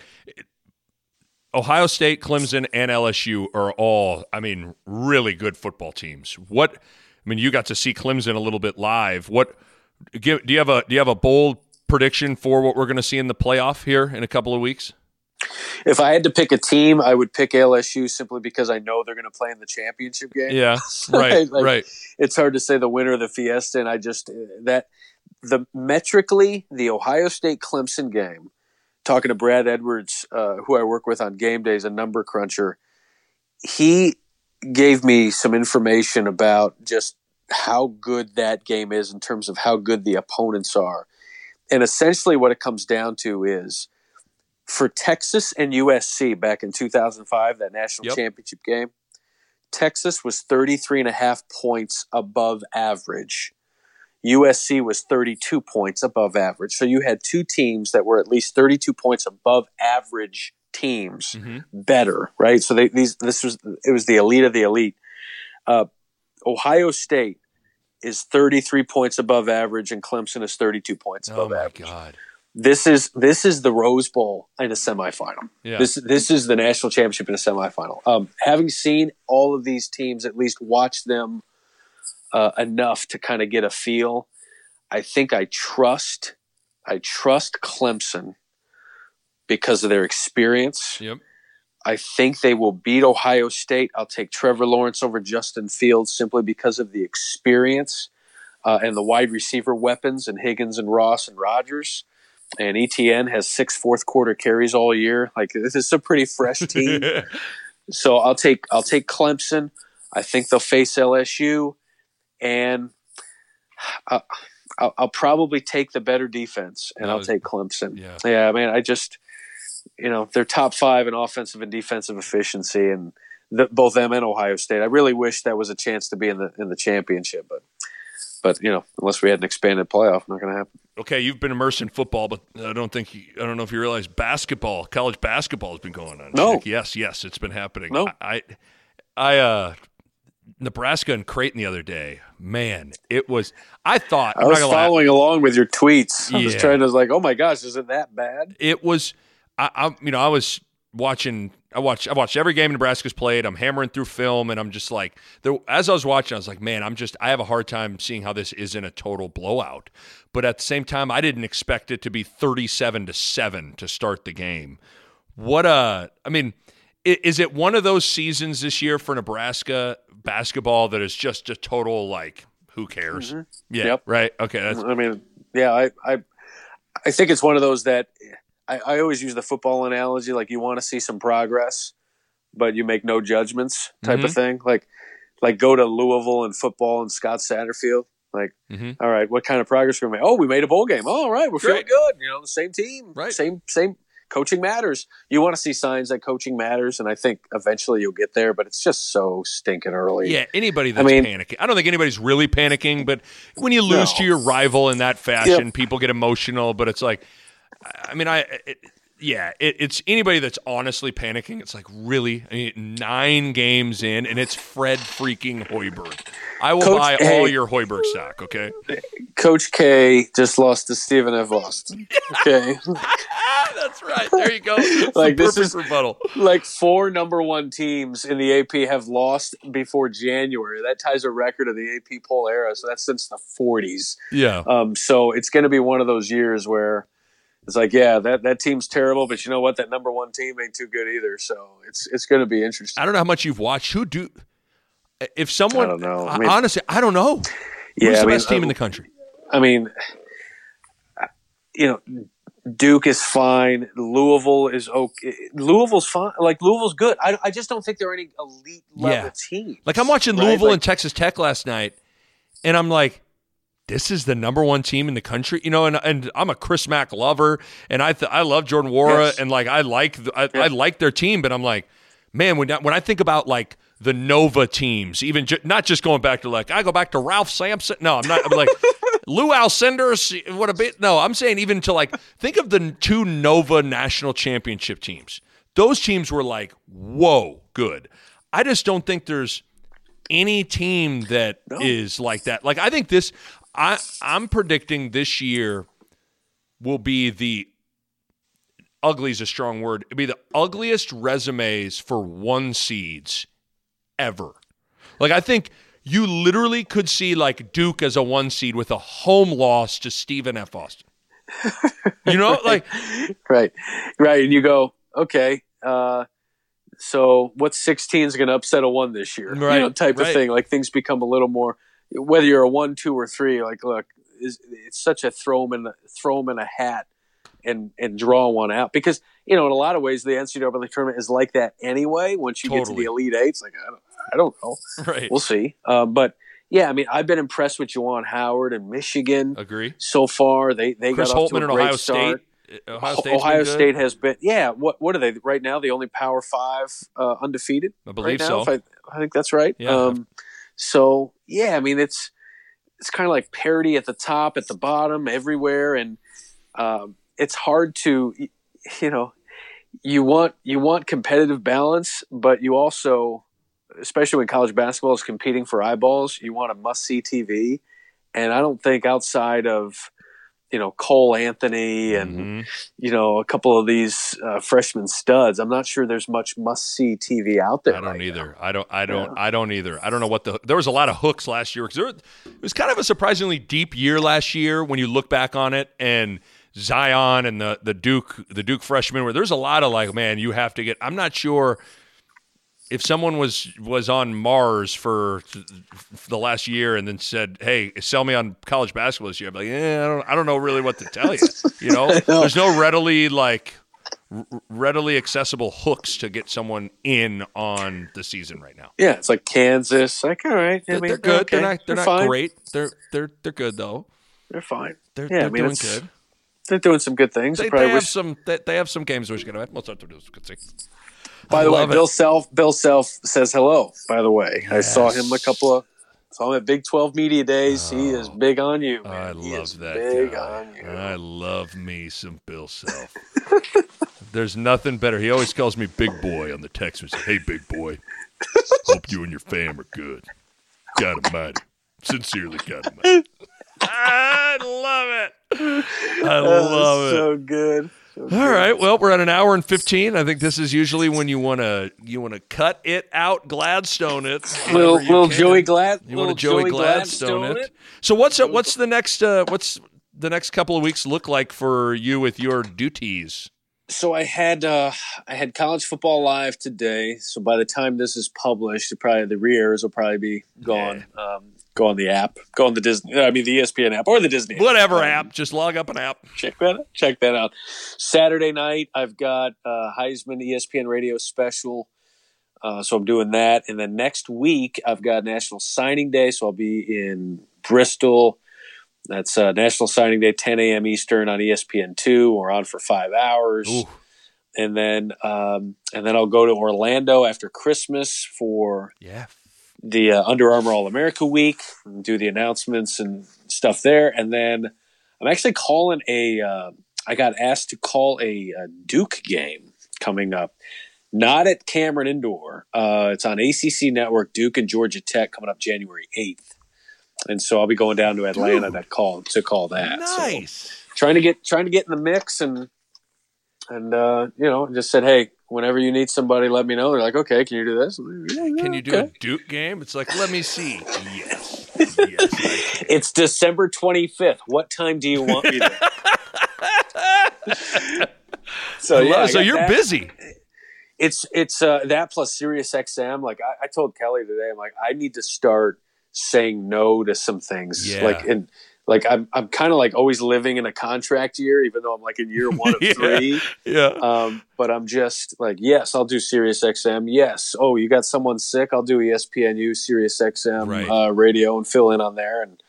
Ohio State, Clemson, and LSU are all, I mean, really good football teams. What I mean, you got to see Clemson a little bit live. What do you have a do you have a bold prediction for what we're going to see in the playoff here in a couple of weeks? If I had to pick a team, I would pick LSU simply because I know they're going to play in the championship game. Yeah, *laughs* right, like, right. It's hard to say the winner of the Fiesta, and I just that the metrically the Ohio State Clemson game. Talking to Brad Edwards, uh, who I work with on game days, a number cruncher, he gave me some information about just how good that game is in terms of how good the opponents are. And essentially, what it comes down to is for Texas and USC back in 2005, that national yep. championship game, Texas was 33 and a half points above average. USC was 32 points above average. So you had two teams that were at least 32 points above average teams mm-hmm. better, right? So they, these this was it was the elite of the elite. Uh, Ohio State is 33 points above average and Clemson is 32 points above oh my average. God this is this is the Rose Bowl in a semifinal. Yeah. This this is the national championship in a semifinal. Um, having seen all of these teams, at least watch them uh, enough to kind of get a feel. I think I trust I trust Clemson because of their experience. Yep. I think they will beat Ohio State. I'll take Trevor Lawrence over Justin Fields simply because of the experience uh, and the wide receiver weapons and Higgins and Ross and Rodgers and Etienne has six fourth quarter carries all year. Like this is a pretty fresh *laughs* team. so I'll take I'll take Clemson. I think they'll face LSU, and I'll, I'll, I'll probably take the better defense, and was, I'll take Clemson. Yeah, yeah. I mean, I just you know they're top five in offensive and defensive efficiency, and the, both them and Ohio State. I really wish that was a chance to be in the in the championship, but but you know, unless we had an expanded playoff, not going to happen. Okay, you've been immersed in football, but I don't think you, I don't know if you realize basketball, college basketball has been going on. No, yes, yes, it's been happening. No, I, I, uh, Nebraska and Creighton the other day. Man, it was. I thought I was following along with your tweets. I yeah. was trying to like, oh my gosh, is it that bad? It was. I, I you know, I was watching I watch I watched every game Nebraska's played. I'm hammering through film and I'm just like there, as I was watching I was like, man, I'm just I have a hard time seeing how this isn't a total blowout. But at the same time, I didn't expect it to be 37 to 7 to start the game. What a I mean, is it one of those seasons this year for Nebraska basketball that is just a total like who cares? Mm-hmm. Yeah, yep. right. Okay, that's I mean, yeah, I I I think it's one of those that I, I always use the football analogy like you want to see some progress, but you make no judgments type mm-hmm. of thing. Like like go to Louisville and football and Scott Satterfield. Like, mm-hmm. all right, what kind of progress we make? Oh, we made a bowl game. Oh, all right, we're feeling good. You know, the same team, right? Same same coaching matters. You want to see signs that coaching matters, and I think eventually you'll get there. But it's just so stinking early. Yeah, anybody that's I mean, panicking. I don't think anybody's really panicking, but when you lose no. to your rival in that fashion, yep. people get emotional. But it's like I mean, I. It, yeah, it, it's anybody that's honestly panicking. It's like really I mean, nine games in, and it's Fred freaking Hoiberg. I will Coach, buy hey, all your Hoiberg stock. Okay. Coach K just lost to Stephen F. Austin. Okay. *laughs* that's right. There you go. *laughs* Like this is rebuttal. Like four number one teams in the AP have lost before January. That ties a record of the AP poll era. So that's since the 40s. Yeah. Um. So it's going to be one of those years where it's like, yeah, that, that team's terrible, but you know what? That number one team ain't too good either. So it's it's going to be interesting. I don't know how much you've watched. Who do? If someone, I don't know. I mean, honestly, I don't know. Yeah, Who's the I mean, best team in um, the country? I mean, you know, Duke is fine. Louisville is okay. Louisville's fine. Like Louisville's good. I, I just don't think there are any elite level yeah. team. Like I'm watching Louisville right? like, and Texas Tech last night, and I'm like, this is the number one team in the country, you know. And and I'm a Chris Mack lover, and I th- I love Jordan Nwora, Yes. and like I like the, I, I like their team, but I'm like, man, when I- when I think about like the Nova teams, even ju- not just going back to like I go back to Ralph Sampson. No, I'm not. I'm like *laughs* Lou Alcindor. What a bit. No, I'm saying even to like think of the two Nova national championship teams. Those teams were like, whoa, good. I just don't think there's any team that is like that. Like I think this I I'm predicting this year will be the ugly is a strong word. It'll be the ugliest resumes for one seeds ever. Like I think you literally could see like Duke as a one seed with a home loss to Stephen F. Austin. *laughs* You know, like right, right. And you go, okay, uh, so what 16 is going to upset a one this year? Right, you know, type right. of thing. Like things become a little more. Whether you're a one, two, or three, like look, is it's such a throw 'em in throw 'em in a hat and and draw one out because you know in a lot of ways the NCAA tournament is like that anyway. Once you get to the elite eights, like I don't, I don't know, *laughs* right. we'll see. Um, but yeah, I mean, I've been impressed with Juwan Howard and Michigan Agree. so far. They they Chris got off Holtman to a great Ohio start. State. Ohio, Ohio, been good. Has been, yeah. What what are they right now? The only Power Five uh, undefeated. I believe right so. I, I think that's right. Yeah. Um, so yeah, I mean it's it's kind of like parity at the top, at the bottom, everywhere, and um, it's hard to you know you want you want competitive balance, but you also, especially when college basketball is competing for eyeballs, you want a must see TV, and I don't think outside of you know Cole Anthony and Mhm. you know a couple of these uh, freshman studs. I'm not sure there's much must see TV out there. I don't right either. I don't. I don't. Yeah. I don't either. I don't know what the. There was a lot of hooks last year because it was kind of a surprisingly deep year last year when you look back on it and Zion and the the Duke the Duke freshman where there's a lot of like man you have to get. I'm not sure if someone was was on Mars for th- the last year and then said, "Hey, sell me on college basketball this year," I'd be like, "Yeah, I don't. I don't know really what to tell you." You know, *laughs* know. there's no readily like r- readily accessible hooks to get someone in on the season right now. Yeah, it's like Kansas. Like, all right, I They're, mean, they're good. okay. They're not. They're, not fine. great. They're they're they're good though. They're fine. They're, Yeah, they're mean, doing good. They're doing some good things. They, probably they have wish. some. They, they have some games which are start to do good thing. By the way, it. Bill Self. Bill Self says hello. By the way, I saw him a couple of. Saw him at Big Twelve Media Days. he is oh, big on you. I man. He love that Big guy. on you. I love me some Bill Self. There's nothing better. He always calls me Big Boy on the text message. Hey, Big Boy. Hope you and your fam are good. God Almighty. Sincerely, God Almighty. I love it. *laughs* I love it. so good. So All good. right. Well, we're at an hour and fifteen. I think this is usually when you want to you want to cut it out, Gladstone it. Little little. Joey Glad. You want to Joey, Gladstone, Gladstone it. So what's what's the next uh, what's the next couple of weeks look like for you with your duties? so I had uh, I had college football live today. So by the time this is published, it probably the re-airs will probably be gone. Um, go on the app. Go on the Disney. I mean the ESPN app or the Disney. Whatever Um, app, just log up an app. Check that. Out. Check that out. Saturday night, I've got uh, Heisman ESPN Radio special. Uh, so I'm doing that, and then next week I've got National Signing Day. So I'll be in Bristol. That's uh, National Signing Day, 10 a.m. Eastern on ESPN two. We're on for five hours Ooh. and then um, and then I'll go to Orlando after Christmas for Yeah. The uh, Under Armour All America Week and do the announcements and stuff there, and then I'm actually calling a. Uh, I got asked to call a, a Duke game coming up, not at Cameron Indoor. Uh, it's on ACC Network. Duke and Georgia Tech coming up January eighth, and so I'll be going down to Atlanta to call to call that. So Nice. trying to get trying to get in the mix and and uh, you know just said hey whenever you need somebody let me know they're like okay can you do this Can you do Okay. a Duke game? It's like, let me see. Yes. Yes. I *laughs* it's december 25th what time do you want me there *laughs* so yeah so you're that. busy. it's it's uh, that plus Sirius XM. Like I, I told Kelly today, I'm like, I need to start saying no to some things. Yeah. Like and like I'm I'm kind of like always living in a contract year, even though I'm like in year *laughs* one of Yeah. three. Yeah. Um, but I'm just like, yes, I'll do Sirius XM. Yes. Oh, you got someone sick? I'll do ESPNU, Sirius XM Right. uh, radio and fill in on there. And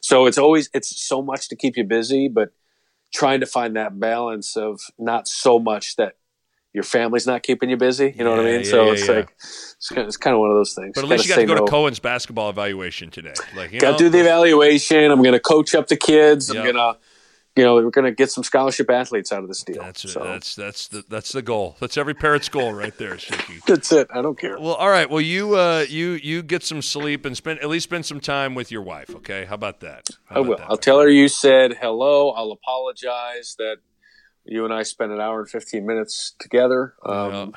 so it's always it's so much to keep you busy, but trying to find that balance of not so much that your family's not keeping you busy. You know what I mean? yeah, so yeah, it's yeah. like it's kind, of, it's kind of one of those things. But at least you got Gotta go say to. Cohen's basketball evaluation today. Like, you Got to do the evaluation. I'm going to coach up the kids. I'm going to, you know, we're going to get some scholarship athletes out of this deal. That's so that's that's the that's the goal. That's every parent's goal right there, Shicky. *laughs* that's it. I don't care. Well, all right. Well, you uh, you you get some sleep and spend at least spend some time with your wife. Okay, how about that? How I about will. that? I'll tell her you said hello. I'll apologize that you and I spent an hour and 15 minutes together. Um,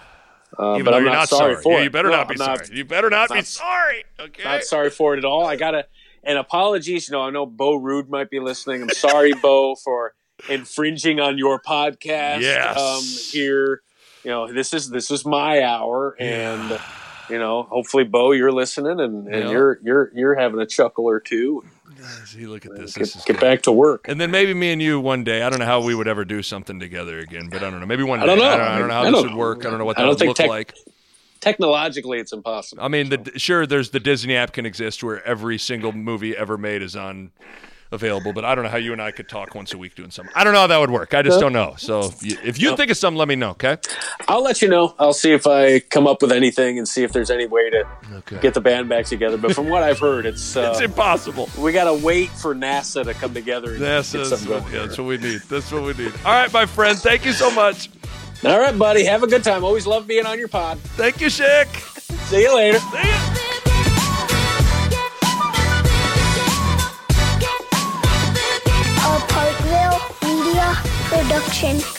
uh, but I'm you're not, not sorry, sorry. for Yeah, it. you better No, not be I'm sorry. You better not, be sorry. Okay. Not sorry for it at all. I got to, and apologies. You know, I know Bo Ruud might be listening. I'm sorry, Bo, *laughs* for infringing on your podcast Yes. um, here. You know, this is this is my hour, and you know, hopefully, Bo, you're listening, and, and Yeah. you're you're you're having a chuckle or two. See, look at this. Get, This is get back to work. And then maybe me and you one day. I don't know how we would ever do something together again, but I don't know. Maybe one day. I don't know. I don't, I don't know how I this would work. I don't know what that would look tech- like. Technologically, it's impossible. I mean, the, sure, there's the Disney app can exist where every single movie ever made is on available, but I don't know how you and I could talk once a week doing something. I don't know how that would work. I just don't know. So if you, if you think of something, let me know. Okay. I'll let you know. I'll see if I come up with anything and see if there's any way to Okay. get the band back together. But from what I've heard, it's *laughs* It's uh, impossible. we got to wait for NASA to come together. And That's, get that's, something what, yeah, that's what we need. That's what we need. All right, my friend. Thank you so much. All right, buddy. Have a good time. Always love being on your pod. Thank you, Shick. See you later. Media Production.